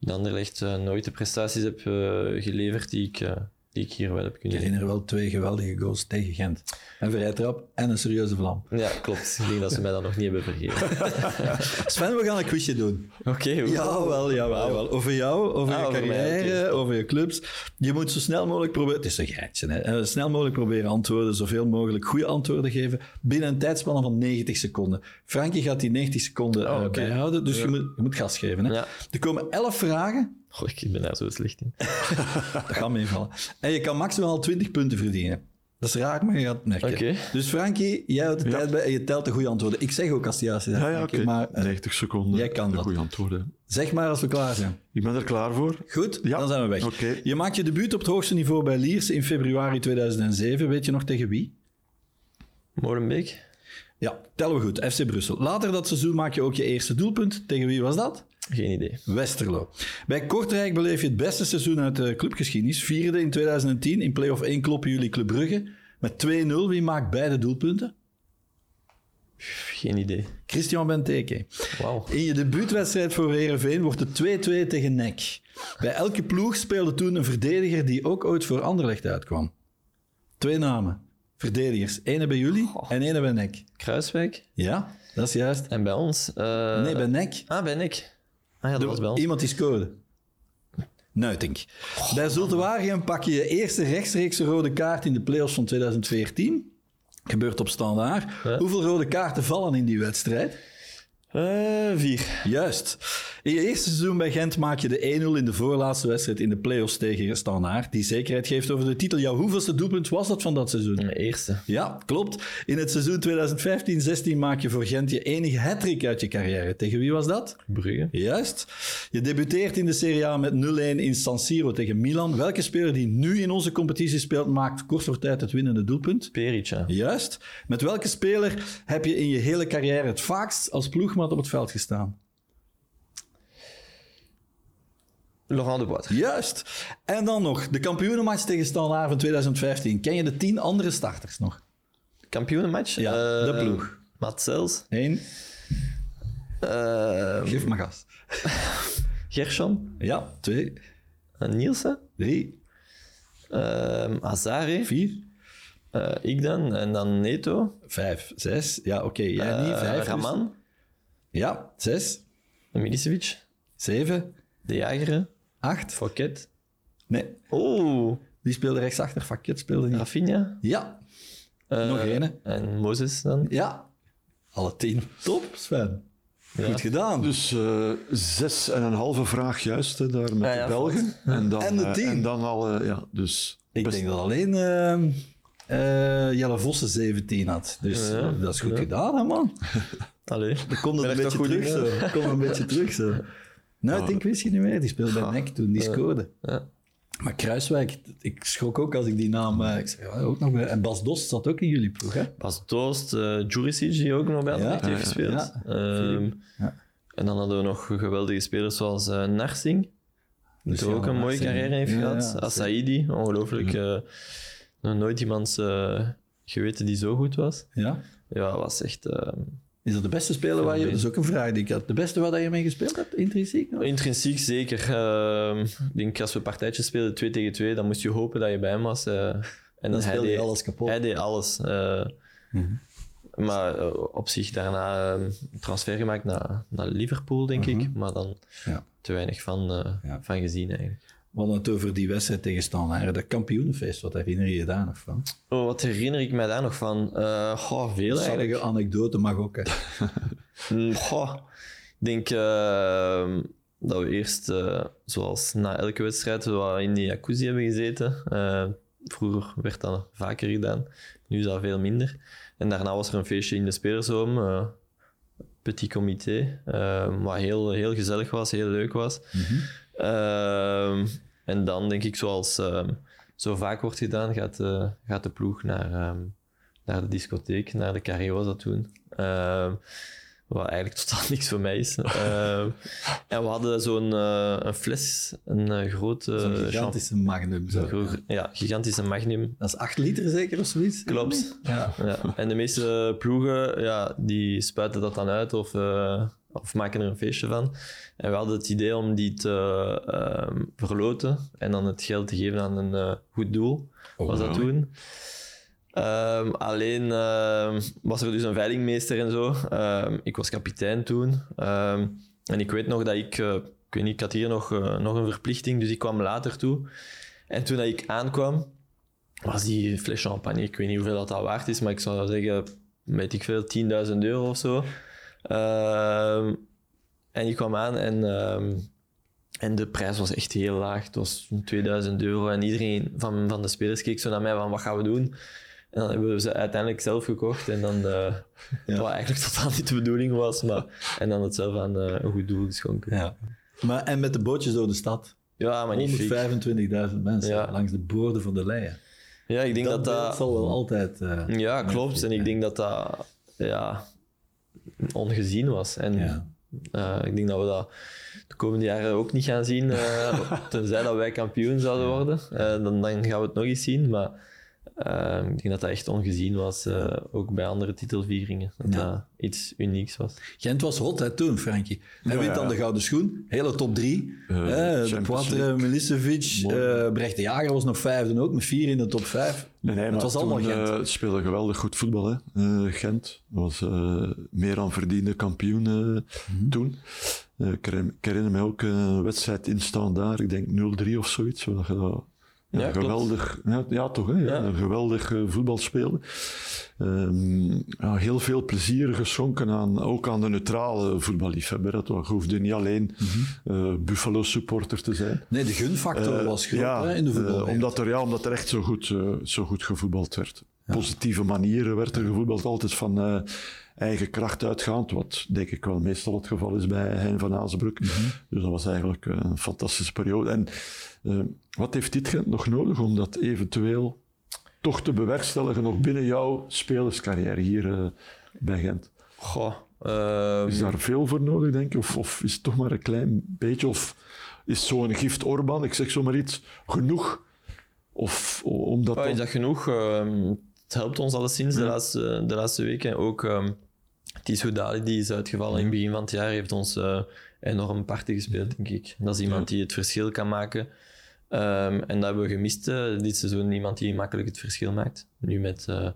in Anderlecht uh, nooit de prestaties heb uh, geleverd die ik, uh, die ik hier wel heb kunnen
Ik herinner wel twee geweldige goals tegen Gent. Een vrije trap en een serieuze vlam.
Ja, klopt. Ik denk dat ze mij dat nog niet hebben vergeten.
Sven, we gaan een quizje doen.
Oké. Okay,
jawel, jawel, jawel. Over jou, over ah, je over carrière, mij, okay. over je clubs. Je moet zo snel mogelijk proberen... Het is een geitje, hè. Snel mogelijk proberen antwoorden, zoveel mogelijk goede antwoorden geven, binnen een tijdspanne van 90 seconden. Frankie gaat die 90 seconden oh, okay. bijhouden, dus ja. je, moet, je moet gas geven. Hè. Ja. Er komen 11 vragen.
Goh, ik ben daar zo slecht in.
dat gaat meevallen. En je kan maximaal 20 punten verdienen. Dat is raar, maar je gaat het merken.
Okay.
Dus Frankie, jij houdt de ja. tijd bij en je telt de goede antwoorden. Ik zeg ook als het juist is.
Ja, ja oké. Okay. Uh, 90 seconden.
Jij kan
de
dat.
goede antwoorden.
Zeg maar als we klaar zijn.
Ik ben er klaar voor.
Goed, ja. dan zijn we weg. Okay. Je maakt je debuut op het hoogste niveau bij Liers in februari 2007. Weet je nog tegen wie?
Molenbeek.
Ja, tellen we goed. FC Brussel. Later dat seizoen maak je ook je eerste doelpunt. Tegen wie was dat?
Geen idee.
Westerlo. Bij Kortrijk beleef je het beste seizoen uit de clubgeschiedenis. Vierde in 2010. In play-off 1 kloppen jullie Club Brugge. Met 2-0. Wie maakt beide doelpunten?
Geen idee.
Christian Benteke.
Wow.
In je debuutwedstrijd voor Heerenveen wordt het 2-2 tegen NEC. Bij elke ploeg speelde toen een verdediger die ook ooit voor Anderlecht uitkwam. Twee namen. Verdedigers. Ene bij jullie oh. en ene bij NEC.
Kruiswijk.
Ja, dat is juist.
En bij ons? Uh...
Nee, bij NEC.
Ah, bij NEC. Ah ja, dat was bij ons.
Iemand die scoorde. Nuitink. Bij Zulte Waregem pak je je eerste rechtstreekse rode kaart in de play-offs van 2014. Gebeurt op standaard. Hoeveel rode kaarten vallen in die wedstrijd?
Eh, vier.
Juist. In je eerste seizoen bij Gent maak je de 1-0 in de voorlaatste wedstrijd in de play-offs tegen Standaard. Die zekerheid geeft over de titel. Jouw hoeveelste doelpunt was dat van dat seizoen?
Mijn eerste.
Ja, klopt. In het seizoen 2015-16 maak je voor Gent je enige hat uit je carrière. Tegen wie was dat?
Brugge.
Juist. Je debuteert in de Serie A met 0-1 in San Siro tegen Milan. Welke speler die nu in onze competitie speelt, maakt kort voor tijd het winnende doelpunt?
Peric, ja.
Juist. Met welke speler heb je in je hele carrière het vaakst als ploegmaat op het veld gestaan?
Laurent de Bois.
Juist. En dan nog de kampioenenmatch tegen Standaard van 2015. Ken je de tien andere starters nog?
Kampioenenmatch?
Ja,
Eh,
de ploeg.
Mats Sels.
Eén.
Eh,
Geef maar gas.
Gershon.
Ja. Twee.
eh, Nielsen.
Drie.
eh Azari.
Vier.
ik dan. En dan Neto.
Vijf. Zes. Ja, oké. Jij
eh,
niet. Vijf. dus.
Raman.
Ja. Zes.
Milicevic.
Zeven.
De Jager.
Acht.
Fouquet.
Nee.
Oh,
Die speelde rechtsachter. Fakket speelde niet.
Rafinha.
Ja.
Eh,
Nog één?
En Moses dan.
Ja. Alle tien. Top, Sven. Goed gedaan.
Dus eh, zes en een halve vraag juist hè, daar met
Ja, ja,
de Belgen. En dan,
En de
eh,
tien.
en dan al, ja, dus...
Ik
best-
denk dat alleen ehm, eh, Jelle Vossen 17 had. Dus
Ja,
dat is goed
ja.
gedaan, hè, man.
Allee.
Dan komt het een beetje terug
in,
zo. Komt een beetje terug zo. Nou, ik denk, wist je niet meer. Die speelde bij NEC toen, die scoorde.
Ja.
Maar Kruiswijk, ik schrok ook als ik die naam... eh, ik zeg, ook nog bij, en Bas Dost zat ook in jullie ploeg, hè?
Bas Toost, eh Juricic, die ook nog bij
Ja,
heeft gespeeld.
ja.
Ehm,
Ja.
En dan hadden we nog geweldige spelers zoals eh Narsing, die
Dus
ook een mooie carrière heeft
ja,
gehad.
ja,
Asaidi, ongelooflijk. eh, nog nooit iemand eh, geweten die zo goed was.
Ja.
Ja, was echt... ehm,
Is dat de beste speler waar je... Dat is ook een vraag die ik had. De beste waar je mee gespeeld hebt, intrinsiek?
Intrinsiek zeker. Ehm, ik denk als we partijtjes speelden 2 tegen 2, dan moest je hopen dat je bij hem was. eh, en
Dan
hij
speelde
deed,
alles kapot.
Hij deed alles. eh. Maar eh, op zich daarna eh, transfer gemaakt naar, naar Liverpool, denk ik. Maar dan
Ja.
te weinig van,
Ja.
van gezien eigenlijk.
We hadden het over die wedstrijd tegen Standaard. Dat kampioenenfeest, wat herinner je je daar nog van?
Oh, wat herinner ik mij daar nog van? Eh goh, veel eigenlijk.
Sappige anekdote mag ook, hè.
Mm, goh, ik denk ehm, dat we eerst, eh, zoals na elke wedstrijd, wat in die jacuzzi hebben gezeten. Eh, vroeger werd dat vaker gedaan, nu is dat veel minder. En daarna was er een feestje in de spelershome, eh, petit comité, wat heel, heel gezellig was, heel leuk was. Ehm, en dan denk ik, zoals ehm, zo vaak wordt gedaan, gaat, eh, gaat de ploeg naar, ehm, naar de discotheek, naar de Carré was dat toen. Ehm, wat eigenlijk totaal niks voor mij is. En we hadden zo'n eh, een fles, een eh, grote...
Zo'n gigantische magnum. Zo.
een gro- ja, gigantische magnum.
Dat is 8 liter zeker of zoiets?
Klopt.
Ja.
Ja. En de meeste ploegen, ja, die spuiten dat dan uit of, eh, of maken er een feestje van. En we hadden het idee om die te ehm, verloten en dan het geld te geven aan een eh, goed doel. was dat toen. Ehm, alleen ehm, was er dus een veilingmeester en zo. Ik was kapitein toen. En ik weet nog dat ik... eh, ik weet niet, ik had hier nog, eh, nog een verplichting, dus ik kwam later toe. En toen dat ik aankwam, was die fles champagne, ik weet niet hoeveel dat, dat waard is, maar ik zou zeggen, weet ik veel, 10.000 euro of zo. Ehm, en ik kwam aan en, ehm, en de prijs was echt heel laag. Het was 2000 euro en iedereen van, van de spelers keek zo naar mij van, wat gaan we doen? En dan hebben we ze uiteindelijk zelf gekocht en dan, eh, wat eigenlijk totaal niet de bedoeling was, maar, en dan het zelf aan eh, een goed doel geschonken.
Ja. Maar, en met de bootjes door de stad.
Ja, magnifiek.
125.000 mensen
Ja.
langs de boorden van de leien.
Ja, ik denk
Dat,
dat dat...
zal wel altijd... eh,
Ja, klopt. En ik denk dat dat ja, ongezien was. En
Ja.
eh, ik denk dat we dat de komende jaren ook niet gaan zien, eh, tenzij dat wij kampioen zouden worden. Eh, dan, dan gaan we het nog eens zien. Maar eh, ik denk dat dat echt ongezien was, eh, ook bij andere titelvieringen. Dat
Ja.
dat iets unieks was.
Gent was hot hè, toen, Frankie. Hij
Ja,
wint dan
ja.
de Gouden Schoen. Hele top drie.
Eh,
de Poitre. Milicevic, eh, Brecht de Jager was nog vijfde ook, met vier in de top vijf.
Nee, nee,
het was allemaal
toen,
Gent.
eh, het speelde geweldig goed voetbal, hè. Eh, Gent was eh, meer dan verdiende kampioen
Mhm.
toen. Uh, ik, herinner, me ook een wedstrijd in daar, ik denk 0-3 of zoiets, zodat je dat ja, geweldig, ja, ja, toch, hè? Ja, Een geweldig uh, voetbal. Um, ja, heel veel plezier geschonken aan, ook aan de neutrale voetballiefhebber. Dat hoefde niet alleen mm -hmm. uh, Buffalo supporter te zijn.
Nee, de gunfactor uh, was groot hè, in de voetbal.
omdat, er, ja, omdat er echt zo goed, zo goed gevoetbald werd. Positieve manieren werd er gevoetbald, altijd van eigen kracht uitgaand, wat denk ik wel meestal het geval is bij Hein van Azenbroek. Mm -hmm. Dus dat was eigenlijk een fantastische periode. En uh, wat heeft dit Gent nog nodig om dat eventueel toch te bewerkstelligen nog binnen jouw spelerscarrière hier uh, bij Gent?
Goh, uh,
is daar veel voor nodig, denk je? Of, of, is het toch maar een klein beetje? Of is zo'n gift Orban, ik zeg zomaar iets, genoeg? Of omdat
ja, is dat genoeg? Uh, het helpt ons alleszins ja. de, laatste, de laatste weken. Ook um, Ties Houdali, die is uitgevallen in het begin van het jaar, heeft ons uh, enorm parten gespeeld, denk ik. Dat is iemand die het verschil kan maken. Um, en dat hebben we gemist uh, dit seizoen. Iemand die makkelijk het verschil maakt. Nu met, uh,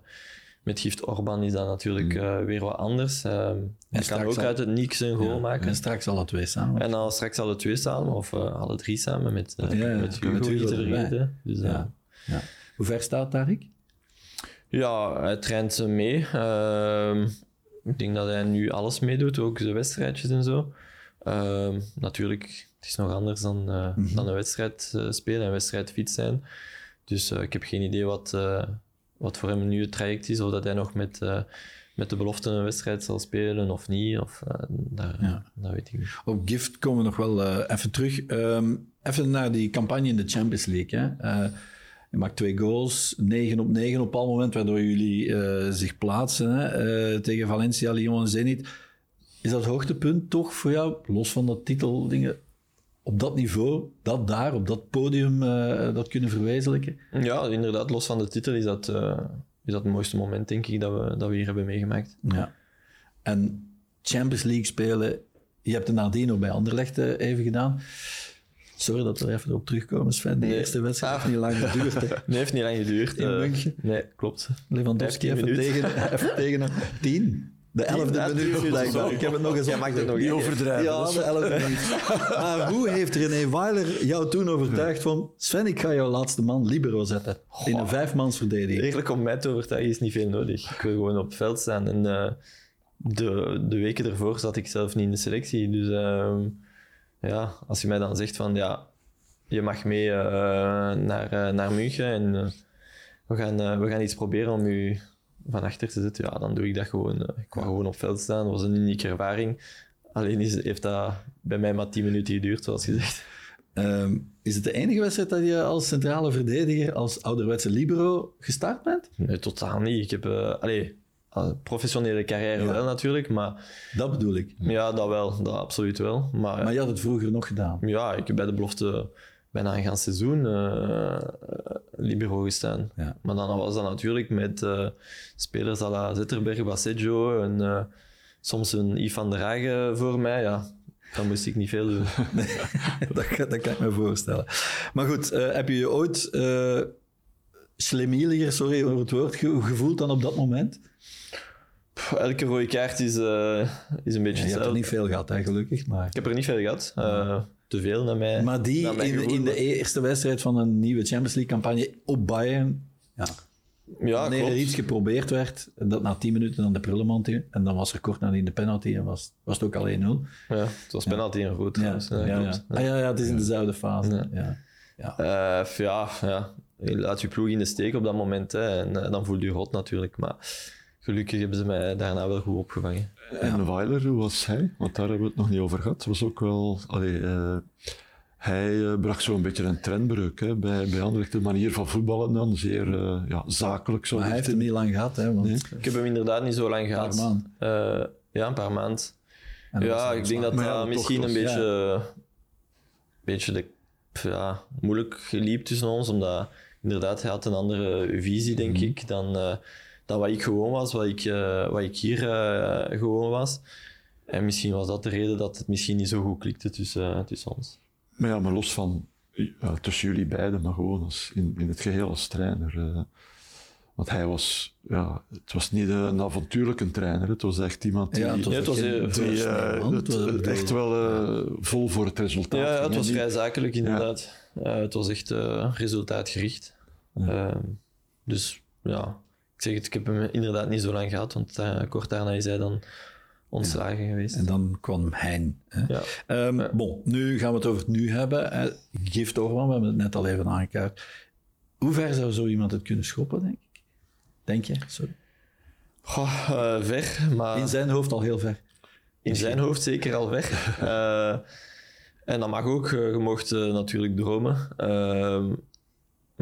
met Gift Orban is dat natuurlijk uh, weer wat anders. Hij kan ook al... uit het niks een goal ja, maken.
En straks alle twee samen.
En dan straks alle twee samen, of alle drie samen met, ja, ja, met Hugo. Dus.
Hoe ver staat Tarik?
Ja, hij traint mee. Ehm, ik denk dat hij nu alles meedoet, ook de wedstrijdjes en zo. natuurlijk het is nog anders dan, uh, mm -hmm. dan een wedstrijd uh, spelen en een wedstrijd fit zijn. Dus uh, ik heb geen idee wat, wat voor hem nu het traject is, of dat hij nog met, met de belofte een wedstrijd zal spelen of niet. Of, daar, ja. Dat weet ik niet.
Op Gift komen we nog wel even terug. Um, even naar die campagne in de Champions League. Hè. Je maakt twee goals, 9 op 9 op al moment, waardoor jullie zich plaatsen hè, tegen Valencia, Lyon en Zenit. Is dat het hoogtepunt toch voor jou, los van dat titeldingen, op dat niveau, dat daar, op dat podium, uh, dat kunnen verwezenlijken?
Ja, inderdaad. Los van de titel is dat, is dat het mooiste moment, denk ik, dat we, dat we hier hebben meegemaakt.
Ja. En Champions League spelen, je hebt de nadien nog bij Anderlecht even gedaan. Sorry dat we er even op terugkomen, Sven. De nee. eerste wedstrijd heeft niet lang geduurd. Hè?
Nee, heeft niet lang geduurd.
In München.
Nee, klopt.
Lewandowski even tegen, even tegen een tien. De elfde minuut, blijkbaar. Ik heb het nog eens
Jij mag het nog
niet
overdrijven.
Ja, de elfde minuut. maar hoe heeft René Weiler jou toen overtuigd van... Sven, ik ga jouw laatste man libero zetten. In een vijfmansverdediging.
Eigenlijk om mij te overtuigen is niet veel nodig. Ik wil gewoon op het veld staan. En uh, de, de weken ervoor zat ik zelf niet in de selectie. Dus uh, ja, als je mij dan zegt van... Ja, je mag mee uh, naar, naar München en we, gaan, we gaan iets proberen om je van achter te zitten, ja, dan doe ik dat gewoon. Eh, ik wou gewoon op veld staan. Dat was een unieke ervaring. Alleen is, heeft dat bij mij maar 10 minuten geduurd, zoals gezegd.
Um, is het de enige wedstrijd dat je als centrale verdediger, als ouderwetse libero, gestart bent?
Nee, totaal niet. Ik heb... Allee, professionele carrière ja. wel natuurlijk, maar...
Dat bedoel ik.
Ja, dat wel. Dat absoluut wel. Maar,
maar je had het vroeger nog gedaan?
Ja, ik heb bij de belofte bijna een gaan seizoen uh, libero gestaan. Ja. Maar dan was dat natuurlijk met uh, spelers à la Zetterberg, Basseggio en uh, soms een Yves van der Hagen voor mij. Ja, dan moest ik niet veel doen.
nee, dat, dat, kan ik me voorstellen. Maar goed, heb je je ooit slemieliger, sorry over het woord, gevoeld dan op dat moment?
Pff, elke rode kaart is, is een beetje
ja, Je hebt er niet veel gehad, hè, gelukkig. Maar...
Ik heb er niet veel gehad te veel naar mij.
Maar die in, in, de eerste wedstrijd van een nieuwe Champions League campagne op Bayern, ja. Ja, Wanneer klopt. er iets geprobeerd werd, dat na 10 minuten dan de prullenmand in, en dan was er kort nadien de penalty en was, was het ook al 1-0.
Ja, het was penalty en goed.
Ja, ja, ja, Ah, ja, ja, het is in dezelfde fase. Ja.
Ja. Uh, ja, ja, je laat je ploeg in de steek op dat moment hè, en uh, dan voel je je rot natuurlijk. Maar gelukkig hebben ze mij daarna wel goed opgevangen.
En Weiler, hoe was hij? Want daar hebben we het nog niet over gehad. was ook wel... Allee, uh, hij uh, bracht zo'n beetje een trendbreuk hè, bij, bij Anderlecht. De manier van voetballen dan, zeer uh, ja, zakelijk. Zo
maar hij heeft het niet lang gehad. Hè, want... Nee.
Ik heb hem inderdaad niet zo lang gehad.
Een paar
maanden. ja, een paar maanden. Ja, ik denk dat dat misschien een beetje, ja. beetje de, ja, moeilijk geliep tussen ons. Omdat inderdaad, hij had een andere visie, denk mm. ik, dan dan wat ik gewoon was, wat ik, uh, wat ik hier uh, gewoon was. En misschien was dat de reden dat het misschien niet zo goed klikte tussen, tussen ons.
Maar ja, maar los van tussen jullie beiden, maar gewoon als in, in het geheel als trainer. Want hij was, ja, het was niet een avontuurlijke trainer. Het was echt iemand die,
Ja, het was,
Ja, het
die, eh,
man,
het- echt wel eh, vol voor het resultaat.
Ja, ja,
ging,
het was vrij zakelijk inderdaad. Eh, het was echt eh, resultaatgericht. Ehm, dus ja, ik zeg het, ik heb hem inderdaad niet zo lang gehad, want eh, kort daarna is hij dan ontslagen geweest.
En dan kwam Hein. Hè.
Ja.
Ehm, Bon, nu gaan we het over het nu hebben. Eh, Gift Orban, we hebben het net al even aangekaart. Hoe ver zou zo iemand het kunnen schoppen, denk ik? Denk je? Sorry.
Goh, eh, ver, maar
In zijn hoofd al heel ver.
in zijn hoofd zeker al ver. Eh, en dat mag ook, eh, je mocht natuurlijk dromen. Ehm,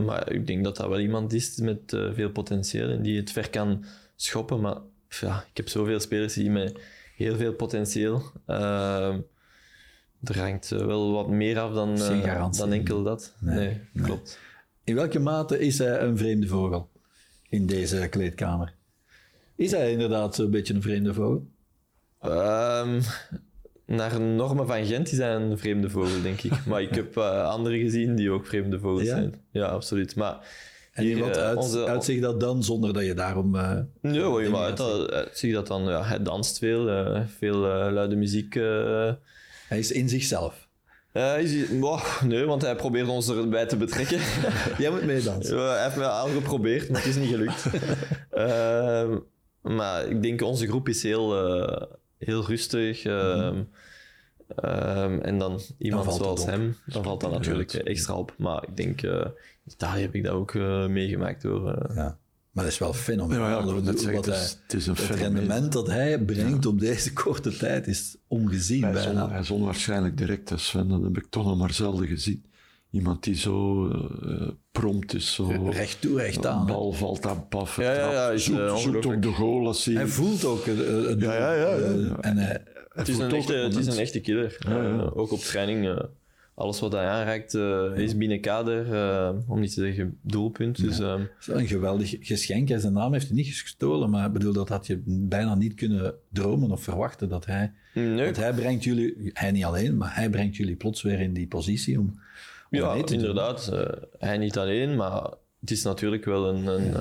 maar ik denk dat dat wel iemand is met veel potentieel en die het ver kan schoppen. Maar ja, ik heb zoveel spelers die met heel veel potentieel. Ehm, er hangt wel wat meer af dan, dan enkel dat.
Nee,
Nee,
nee.
klopt.
In welke mate is hij een vreemde vogel in deze kleedkamer? Is hij inderdaad zo'n beetje een vreemde vogel?
Ehm, naar normen van Gent is hij een vreemde vogel, denk ik. Maar ik heb eh anderen gezien die ook vreemde vogels
Ja?
zijn. Ja, absoluut. Maar
En
hier,
wat
eh,
uit,
onze-
uitzicht dat dan, zonder dat je daarom... eh,
Ja, hoor, maar uit, uit, zie je dat dan. Ja, hij danst veel, veel luide muziek.
hij is in zichzelf.
Wow, nee, want hij probeert ons erbij te betrekken.
Jij moet meedansen.
Ja, hij heeft me al geprobeerd, maar het is niet gelukt. Ehm, maar ik denk onze groep is heel, eh, heel rustig. ehm, ehm, en dan iemand zoals hem, dan valt dat natuurlijk extra op. Maar ik denk, eh in Italië heb ik dat ook eh, meegemaakt door. eh,
Ja. Maar dat is wel fenomenaal.
Ja, zeggen, het
hij-
het is een
het
fenomeen.
rendement dat hij brengt op deze korte tijd is ongezien
Hij is, on-
bijna.
hij is onwaarschijnlijk direct, Sven. Dat heb ik toch nog maar zelden gezien. Iemand die zo eh, prompt is, zo...
Recht toe, recht
De
aan. hè.
bal valt aan paf.
Ja, ja,
zoekt,
eh,
zoekt ook de goal als hij...
Hij voelt ook het.
Ja, ja, ja,
Eh. En hij,
Het is, een echte,
het
het is een echte killer.
Ja, ja.
Eh, ook op training. Alles wat hij aanraakt eh, is binnen kader, eh, om niet te zeggen doelpunt. Dus ehm,
is wel een geweldig geschenk. En zijn naam heeft hij niet gestolen, maar ik bedoel, dat had je bijna niet kunnen dromen of verwachten. Dat hij,
nee,
want hij brengt jullie, hij niet alleen, maar hij brengt jullie plots weer in die positie om, om
ja, inderdaad. eh, hij niet alleen, maar het is natuurlijk wel een, een,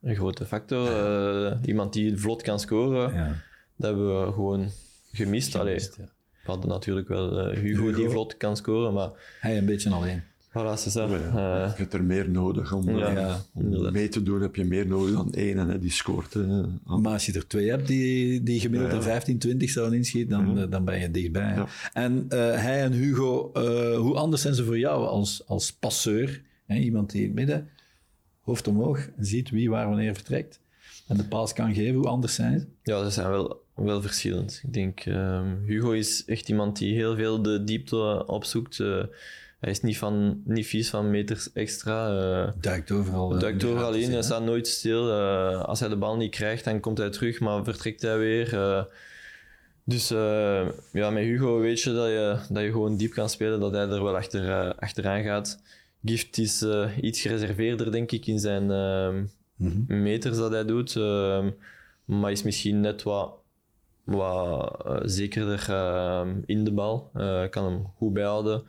een grote factor. Iemand die vlot kan scoren,
Ja,
dat hebben we gewoon gemist.
Gemist.
We hadden natuurlijk wel eh, Hugo,
Hugo.
die vlot kan scoren, maar
Hij een beetje alleen.
voilà, ça.
Ja,
Eh,
je hebt er meer nodig om,
Ja,
eh,
ja,
om mee te doen. Heb je meer nodig dan één hè, die scoort. hè.
Maar als je er twee hebt die, die gemiddeld
Ja.
er 15, 20 zouden inschieten, dan,
Ja.
eh, dan ben je dichtbij. En eh, hij en Hugo, eh, hoe anders zijn ze voor jou als, als passeur? Hè? Iemand die in het midden, hoofd omhoog, ziet wie waar wanneer vertrekt. En de paas kan geven, hoe anders zijn ze?
Ja, ze zijn wel, wel verschillend. Ik denk, ehm, Hugo is echt iemand die heel veel de diepte opzoekt. Eh, hij is niet, van, niet vies van meters extra. eh
Duikt overal. eh,
duikt overal in, hij staat nooit stil. Als hij de bal niet krijgt, dan komt hij terug, maar vertrekt hij weer. Dus ja, met Hugo weet je dat, je dat je gewoon diep kan spelen, dat hij er wel achter, achteraan gaat. Gift is iets gereserveerder, denk ik, in zijn ehm,
Mhm.
meters dat hij doet. ehm, maar is misschien net wat, wat eh, zekerder ehm, in de bal. Eh, kan hem goed bijhouden.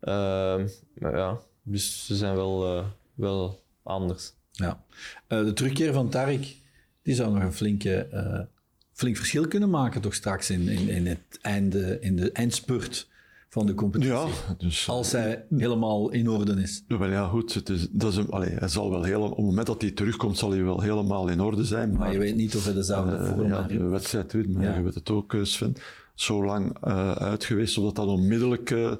Ehm, maar ja, dus ze zijn wel, eh, wel anders.
Ja. De terugkeer van Tarik, die zou nog een flinke, flink verschil kunnen maken, toch straks in, in, in, het einde, in de eindspurt van de competitie.
Ja, dus...
Als hij helemaal in orde is.
Ja, wel ja, goed. Het is, dat is een, allee, hij zal wel heel, op het moment dat hij terugkomt, zal hij wel helemaal in orde zijn.
Maar je weet niet of hij dezelfde
Eh,
vorm
ja,
heeft.
de wedstrijdritme,
Ja.
je weet het ook, eh, Sven. Zo lang eh, uit geweest, zodat dat onmiddellijk eh,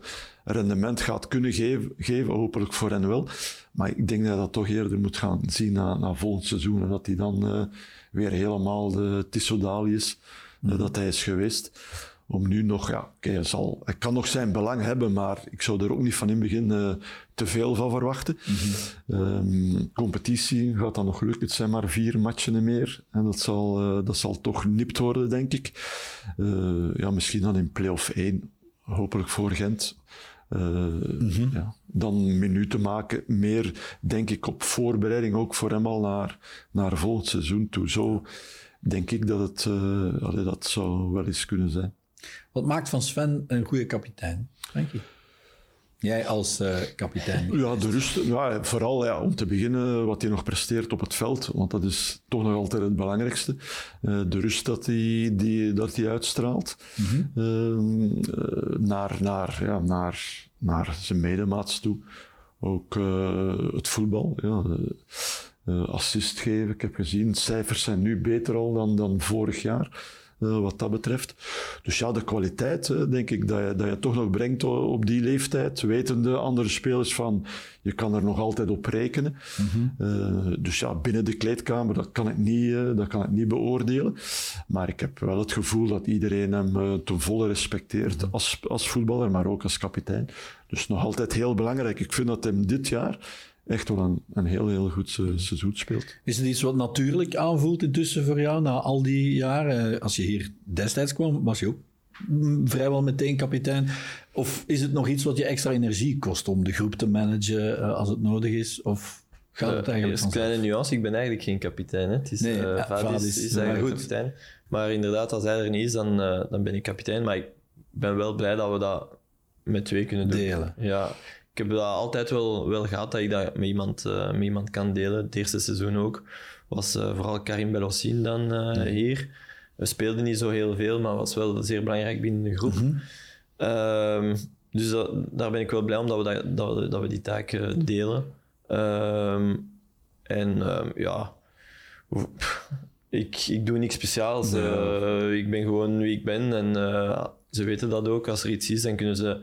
rendement gaat kunnen geven, geven, hopelijk voor hen wel. Maar ik denk dat hij dat toch eerder moet gaan zien na, na volgend seizoen. En dat hij dan eh, weer helemaal de Tissodali is, eh,
Mhm.
dat hij is geweest. Om nu nog, ja, oké, zal, hij kan nog zijn belang hebben, maar ik zou er ook niet van in het begin eh, te veel van verwachten. Ehm, competitie gaat dan nog lukken. Het zijn maar vier matchen meer. En dat zal, eh, dat zal toch nipt worden, denk ik. Eh, ja, misschien dan in play-off 1, hopelijk voor Gent. Eh, ja, dan minuten maken. Meer, denk ik, op voorbereiding ook voor hem al naar, naar volgend seizoen toe. Zo denk ik dat het allee, dat zou wel eens kunnen zijn.
Wat maakt van Sven een goede kapitein? Je? Jij als uh, kapitein?
Ja, de rust. Ja, vooral ja, om te beginnen wat hij nog presteert op het veld. Want dat is toch nog altijd het belangrijkste. Uh, de rust dat hij, die, dat hij uitstraalt. Mm -hmm. uh, naar, naar, ja, naar, naar zijn medemaats toe. Ook het voetbal. Ja, assist geven. Ik heb gezien, cijfers zijn nu beter al dan, dan vorig jaar. Eh, wat dat betreft. Dus ja, de kwaliteit, denk ik, dat je, dat je toch nog brengt op die leeftijd, wetende andere spelers van, je kan er nog altijd op rekenen. Mm dus ja, binnen de kleedkamer, dat kan ik niet, dat kan ik niet beoordelen. Maar ik heb wel het gevoel dat iedereen hem ten volle respecteert mhm. als, als voetballer, maar ook als kapitein. Dus nog altijd heel belangrijk. Ik vind dat hem dit jaar echt wel een, een heel, heel goed seizoen speelt.
Is het iets wat natuurlijk aanvoelt intussen voor jou, na al die jaren? Als je hier destijds kwam, was je ook vrijwel meteen kapitein. Of is het nog iets wat je extra energie kost om de groep te managen uh, als het nodig is? Of gaat het eigenlijk
uh, Een kleine nuance, ik ben eigenlijk geen kapitein. Hè. Het is, nee, uh, Vadis is, is eigenlijk goed. kapitein. Maar inderdaad, als hij er niet is, dan, dan ben ik kapitein. Maar ik ben wel blij dat we dat met twee kunnen doen.
Delen.
Ja, ik heb dat altijd wel, wel gehad dat ik dat met iemand, uh, met iemand kan delen. Het eerste seizoen ook was uh, vooral Karim Belossin dan uh, hier. We speelden niet zo heel veel, maar was wel zeer belangrijk binnen de groep. Mm -hmm. dus dat, daar ben ik wel blij om dat we, dat, dat we, dat we die taak delen. Um, en um, ja, ik, ik doe niks speciaals. ik ben gewoon wie ik ben en ze weten dat ook. Als er iets is, dan kunnen ze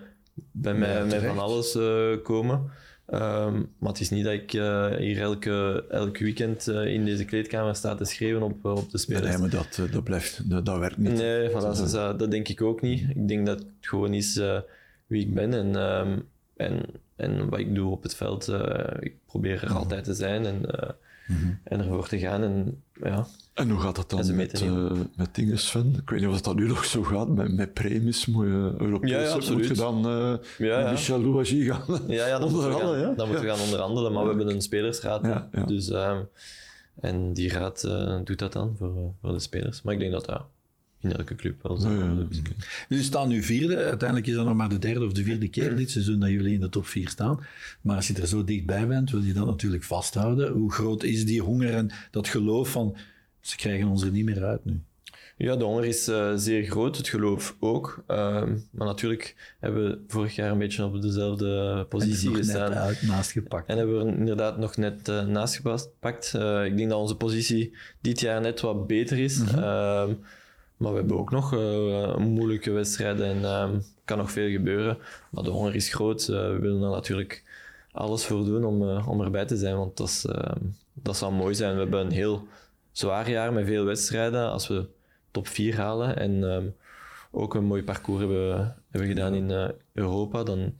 bij mij met van alles uh, komen. Um, maar het is niet dat ik uh, hier elke, elke weekend uh, in deze kleedkamer sta te schreeuwen op, op de spelers.
Nee, maar dat, dat, blijft, dat, dat werkt niet.
Nee, voilà, dus, dat denk ik ook niet. Ik denk dat het gewoon is wie ik ben en, um, en, en wat ik doe op het veld. ik probeer er altijd te zijn en, mm -hmm. en ervoor te gaan. En, ja.
En hoe gaat dat dan met, uh, met dingen, Sven? Ik weet niet of dat nu nog zo gaat. Met, met premies moet je Europees ja, ja, moet je dan uh, ja, ja. Michel Louagie gaan
ja, ja, dan onderhandelen. ja? Dan moeten we gaan onderhandelen, maar we hebben een spelersraad. Dus, uh, en die raad uh, doet dat dan voor, voor de spelers. Maar ik denk dat dat in elke club wel zo is.
Jullie staan nu vierde. Uiteindelijk is dat nog maar de derde of de vierde keer dit seizoen dat jullie in de top vier staan. Maar als je er zo dichtbij bent, wil je dat natuurlijk vasthouden. Hoe groot is die honger en dat geloof van ze krijgen ons er niet meer uit nu.
Ja, de honger is uh, zeer groot, het geloof ook. Uh, maar natuurlijk hebben we vorig jaar een beetje op dezelfde positie en gestaan.
Net uit, naast gepakt.
En hebben we er inderdaad nog net uh, naast gepakt. Uh, ik denk dat onze positie dit jaar net wat beter is. Mm -hmm. Maar we hebben ook nog moeilijke wedstrijden en ehm, kan nog veel gebeuren. Maar de honger is groot. we willen er natuurlijk alles voor doen om, om erbij te zijn, want dat, is, ehm, zou mooi zijn. We hebben een heel zwaar jaar met veel wedstrijden. Als we top 4 halen en um, ook een mooi parcours hebben, hebben gedaan in Europa, dan,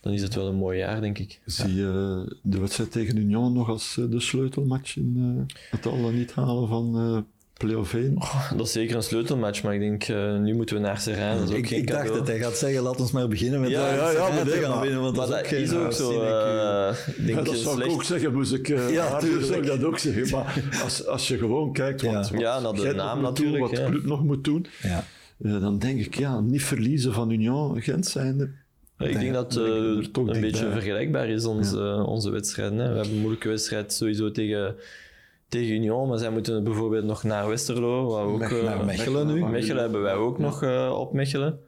dan is het wel een mooi jaar, denk ik.
Zie je de wedstrijd tegen Union nog als de sleutelmatch in het al niet halen van play-off 1?
Oh, dat is zeker een sleutelmatch, maar ik denk, uh, nu moeten we naar Serrain.
ik, ik dacht dat hij gaat zeggen, laat ons maar beginnen met
ja, ja, ja,
maar te gaan winnen, want
maar
dat,
is ook, is ook zo. Uh, denk
ja, dat zou slecht. ik ook zeggen, moest ik, uh, ja, zou ik dat ook zeggen. Maar als, als je gewoon kijkt, want,
ja. ja naar de naam natuurlijk.
Doen, wat de club nog moet doen, ja. uh, dan denk ik, ja, niet verliezen van Union Gent zijnde.
Ik denk dat het uh, een beetje bij. vergelijkbaar is, onze, ja. onze wedstrijden. Hè. We hebben een moeilijke wedstrijd sowieso tegen tegen Union, maar zij moeten bijvoorbeeld nog naar Westerlo. Waar ook,
Mech, naar Mechelen nu.
Mechelen hebben wij ook nog uh, op Mechelen.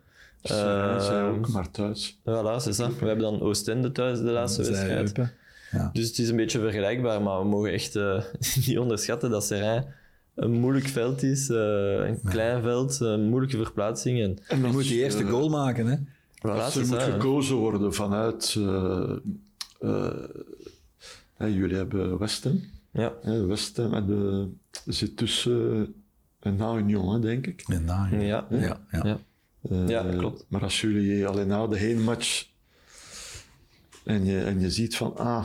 Uh, zij ook, maar thuis.
Voilà, is dat. We hebben dan Oostende thuis de laatste wedstrijd. Ja. Dus het is een beetje vergelijkbaar, maar we mogen echt uh, niet onderschatten dat Serrain een moeilijk veld is. een klein veld, een moeilijke verplaatsing. En,
en dan moet je eerst de goal maken, hè?
Voilà, er moet gekozen worden vanuit... jullie hebben Westen.
Ja.
ja West met de, zit tussen en na Union, denk ik.
En na
Ja, ja,
ja. ja.
Uh, ja klopt.
Maar als jullie alleen na de heenmatch en je, en je ziet van, ah,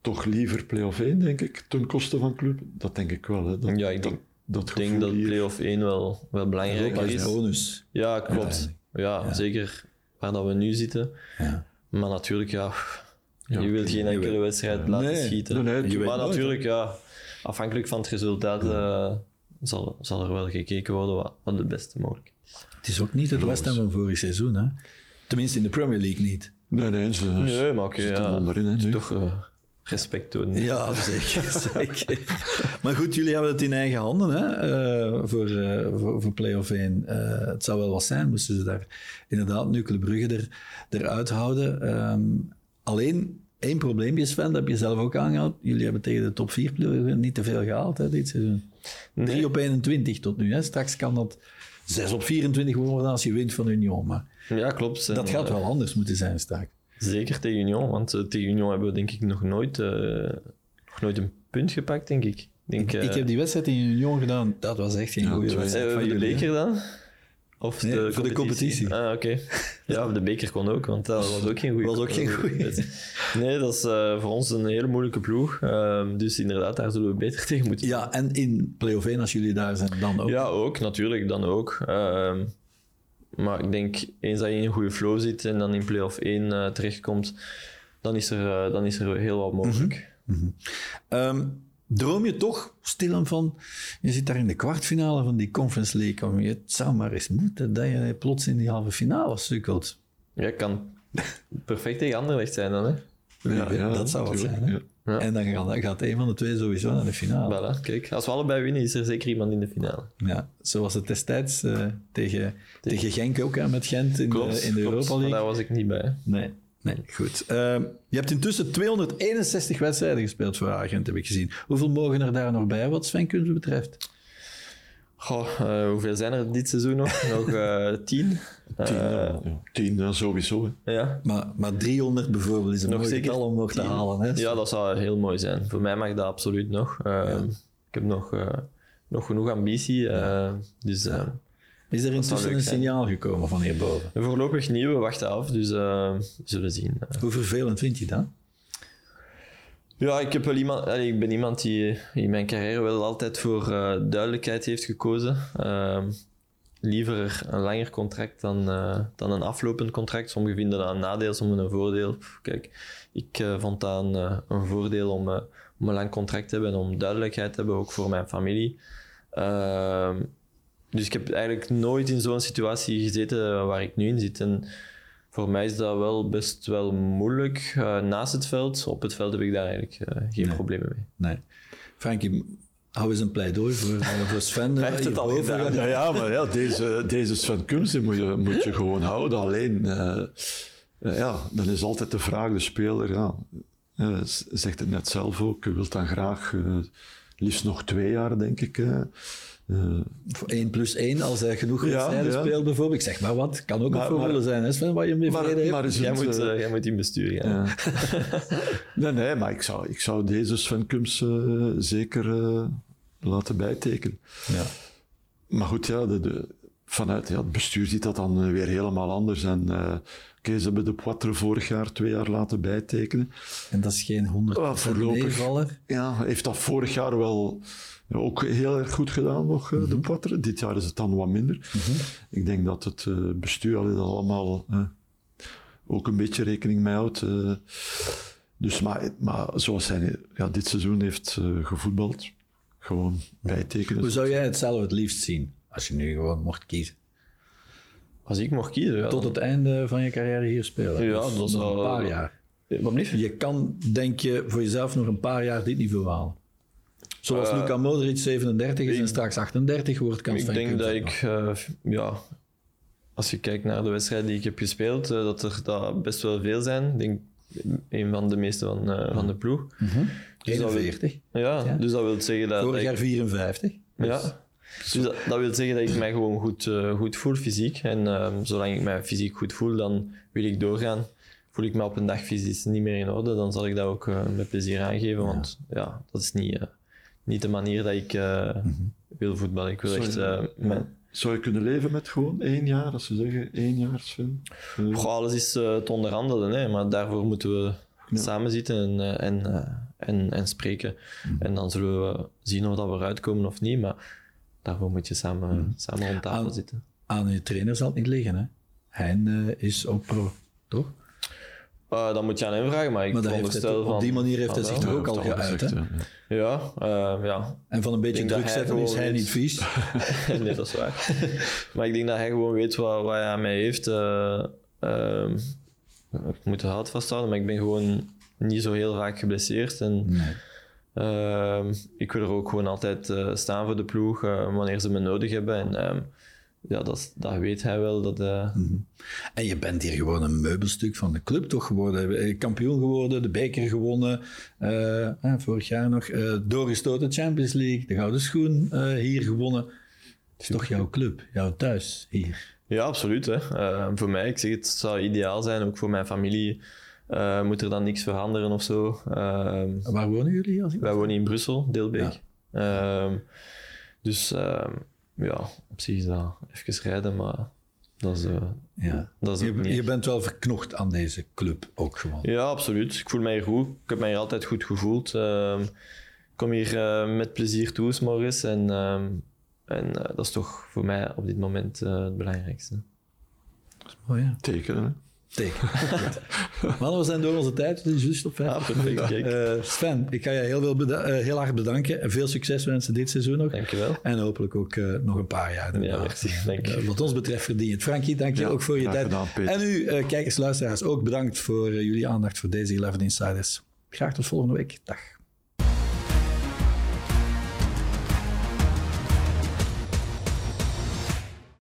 toch liever play-off 1, denk ik, ten koste van club, dat denk ik wel. Hè. Dat,
ja, ik denk dat, dat, denk dat play-off 1 wel, wel belangrijker is.
bonus.
Ja, klopt. Ja, ja, zeker waar dat we nu zitten. Ja. Maar natuurlijk, ja, ja, je wilt geen enkele wedstrijd laten schieten. Nee, maar natuurlijk, ja, afhankelijk van het resultaat uh, zal, zal er wel gekeken worden wat, wat het beste mogelijk
Het is ook niet het West Ham van vorig seizoen, hè? Tenminste in de Premier League niet.
Nee, nee, ze
Nee, maar oké, ja.
nu.
Toch eh, respect tonen.
Ja, zeker. zeker. Maar goed, jullie hebben het in eigen handen hè, eh, voor, eh, voor, voor play-off 1. Eh, het zou wel wat zijn, moesten ze daar inderdaad nu Club Brugge er, eruit houden. Ehm, alleen één probleempje, Sven, dat heb je zelf ook aangehaald. Jullie hebben tegen de top 4 ploegen niet te veel gehaald hè, dit seizoen. 3 op 21 tot nu. Hè. Straks kan dat 6 op 24 worden als je wint van Union. Maar
Ja, klopt. En,
dat gaat
eh,
wel anders moeten zijn straks.
Zeker tegen Union, want eh, tegen Union hebben we denk ik nog nooit, eh, nog nooit een punt gepakt, denk ik. Ik
heb die wedstrijd in Union gedaan. Dat was echt geen
Ja,
goede wedstrijd. van
de
jullie,
beker dan? Of
Nee, voor de competitie.
Ah, oké. Ja, de beker kon ook, want dat was ook geen goede
Was ook geen goeie.
Nee, dat is eh, voor ons een hele moeilijke ploeg. Ehm, dus inderdaad, daar zullen we beter tegen moeten.
Ja, en in play-off 1, als jullie daar zijn, dan ook.
Ja, ook, natuurlijk, dan ook. Ehm, maar ik denk, eens dat je in een goede flow zit en dan in play-off 1 eh, terechtkomt, dan is, er, eh, dan is er heel wat mogelijk.
Ehm, droom je toch stilaan van, je zit daar in de kwartfinale van die Conference League, om je, het zou maar eens moeten dat je plots in die halve finale sukkelt.
Ja, kan perfect tegen Anderlecht zijn dan, hè?
Ja, ja,
dat zou wat zijn. Hè?
ja.
En dan gaat, een van de twee sowieso naar de finale.
Voilà, kijk. Als we allebei winnen, is er zeker iemand in de finale.
Ja, zoals het destijds eh, tegen, tegen Genk ook, hè, met Gent in de, in de
klopt.
Europa
Maar
League.
Daar was ik niet bij.
Nee, nee, goed. Ehm, je hebt intussen 261 wedstrijden gespeeld voor Agent, heb ik gezien. Hoeveel mogen er daar nog bij, wat Sven Kunze betreft?
Goh, eh, hoeveel zijn er dit seizoen nog? nog eh, tien?
Tien,
Eh,
ja, ja. Tien, ja, sowieso. hè.
ja.
Maar, maar 300 bijvoorbeeld is een
Nog
mooi
zeker
getal om nog te halen. Hè?
ja, dat zou heel mooi zijn. Voor mij mag dat absoluut nog. Ehm, Ik heb nog, nog genoeg ambitie. dus
Is er intussen een signaal gekomen van hierboven?
voorlopig niet, we wachten af. Dus eh, we zullen zien.
Hoe vervelend vind je dat?
Ja, ik, heb wel iemand, allee, ik ben iemand die in mijn carrière wel altijd voor eh, duidelijkheid heeft gekozen. Ehm, liever een langer contract dan, eh, dan een aflopend contract. Sommigen vinden dat een nadeel, sommigen een voordeel. Kijk, ik vond dat een, een voordeel om, om een lang contract te hebben en om duidelijkheid te hebben, ook voor mijn familie. Dus ik heb eigenlijk nooit in zo'n situatie gezeten waar ik nu in zit. En voor mij is dat wel best wel moeilijk eh, naast het veld. Op het veld heb ik daar eigenlijk eh, geen problemen mee.
Nee. Frankie, hou eens een pleidooi voor, eh, voor Sven.
Hij heeft het al gedaan.
Ja, ja, maar ja, deze, deze Sven Kumse moet je, moet je gewoon houden. Alleen, eh, eh, ja, dan is altijd de vraag, de speler, ja, eh, zegt het net zelf ook, je wilt dan graag eh, liefst nog twee jaar, denk ik. Eh. Eh,
Voor 1 plus 1, als hij genoeg wedstrijden
ja.
speelt bijvoorbeeld. Ik zeg maar wat, kan ook
Maar-
een voordeel
maar-
zijn, hè Sven, waar je mee
maar,
heeft.
maar is
Jij
het,
moet,
eh,
eh, jij moet in bestuur gaan.
Ja. nee, nee, maar ik zou, ik zou deze Sven Kums eh, zeker eh, laten bijtekenen.
Ja.
Maar goed, ja, de, de, vanuit ja, het bestuur ziet dat dan eh, weer helemaal anders. En uh, oké, ze hebben de Poitre vorig jaar twee jaar laten bijtekenen.
En dat is geen 100
Ah, voorlopig.
meevaller.
Ja, heeft dat vorig jaar wel ook heel erg goed gedaan nog, eh, de Poitre. Dit jaar is het dan wat minder. Ik denk dat het eh, bestuur allee, dat allemaal eh, ook een beetje rekening mee houdt. eh. dus, maar, maar zoals hij ja, dit seizoen heeft gevoetbald, gewoon bijtekenen.
Hoe zou jij het zelf het liefst zien, als je nu gewoon mocht kiezen?
Als ik mocht kiezen, ja,
Tot het einde van je carrière hier spelen?
Ja,
Dus
dat
nog
zou-
een paar jaar.
Eh, Wat niet?
Je kan, denk je, voor jezelf nog een paar jaar dit niveau halen. Zoals Luka Modric 37 is en straks 38 wordt, kan
Ik denk dat ik, eh, ja, als je kijkt naar de wedstrijden die ik heb gespeeld, eh, dat er dat best wel veel zijn. Ik denk een van de meeste van, eh, van de ploeg. Dus dat wil-
41.
ja,
Ja.
dus dat wil zeggen dat,
Vorig jaar 54.
Ja. Dus dat, dat wil zeggen dat ik mij gewoon goed, eh, goed voel fysiek. En ehm, zolang ik mij fysiek goed voel, dan wil ik doorgaan. Voel ik me op een dag fysisch niet meer in orde, dan zal ik dat ook eh, met plezier aangeven. Want ja, dat is niet, eh, niet de manier dat ik eh, wil voetballen. Ik wil
Sorry.
echt... mijn,
Zou je kunnen leven met gewoon één jaar, als ze zeggen één jaar? Eh,
Goh, alles is te onderhandelen, hè, maar daarvoor moeten we samen zitten en, en, en, en spreken. En dan zullen we zien of dat we eruit komen of niet, maar daarvoor moet je samen, samen rond tafel
Aan-
zitten.
Aan je trainer zal het niet liggen, hè? Hein eh, is ook pro, toch?
Uh, dan moet je aan hem vragen, maar ik
Maar dat heeft het,
veronderstel
op
van...
die manier heeft hij zich toch ook al geuit, hè?
ja.
Ja, uh, ja.
En van een beetje druk
hij
zetten is hij
weet-
niet vies.
nee, dat is waar. maar ik denk dat hij gewoon weet wat, wat hij aan mij heeft. eh, ehm, ik moet het hout vasthouden, maar ik ben gewoon niet zo heel vaak geblesseerd. En,
Nee.
Ehm, ik wil er ook gewoon altijd eh, staan voor de ploeg eh, wanneer ze me nodig hebben. En ehm, ja, dat, dat weet hij wel. Dat, eh,
En je bent hier gewoon een meubelstuk van de club toch geworden. Kampioen geworden, de beker gewonnen. vorig jaar nog. eh doorgestoten Champions League, de gouden schoen hier gewonnen. Het is toch jouw club, jouw thuis hier.
Ja, absoluut. Hè. Ehm, voor mij, ik zeg het, zou ideaal zijn. Ook voor mijn familie eh, moet er dan niks veranderen of zo. Ehm,
Waar wonen jullie? Als ik...
wij wonen in Brussel, Deelbeek. Ehm, dus ehm, ja, op zich is dat even rijden, maar dat is, eh,
ja.
dat is ook
je,
niet
je bent wel verknocht aan deze club ook gewoon.
Ja, absoluut. Ik voel mij hier goed. Ik heb mij hier altijd goed gevoeld. Ehm, ik kom hier eh, met plezier toe, 's morgens. En, ehm, en dat is toch voor mij op dit moment eh, het belangrijkste.
Mooi, ja.
Tekenen, hè?
Teken. Mannen, we zijn door onze tijd. Het is juist op vijf.
Ah, perfect.
Eh, Sven, ik ga je heel, veel beda- eh, heel hard bedanken. En veel succes wensen dit seizoen nog.
Dankjewel.
En hopelijk ook eh, nog een paar jaar.
Ja,
daarna.
merci. Dank je.
Wat ons betreft verdien je het. Frankie, dank je
Ja,
ook voor je tijd.
gedaan,
en u, eh, kijkers, luisteraars, ook bedankt voor jullie aandacht voor deze 11 Insiders. Graag tot volgende week. Dag.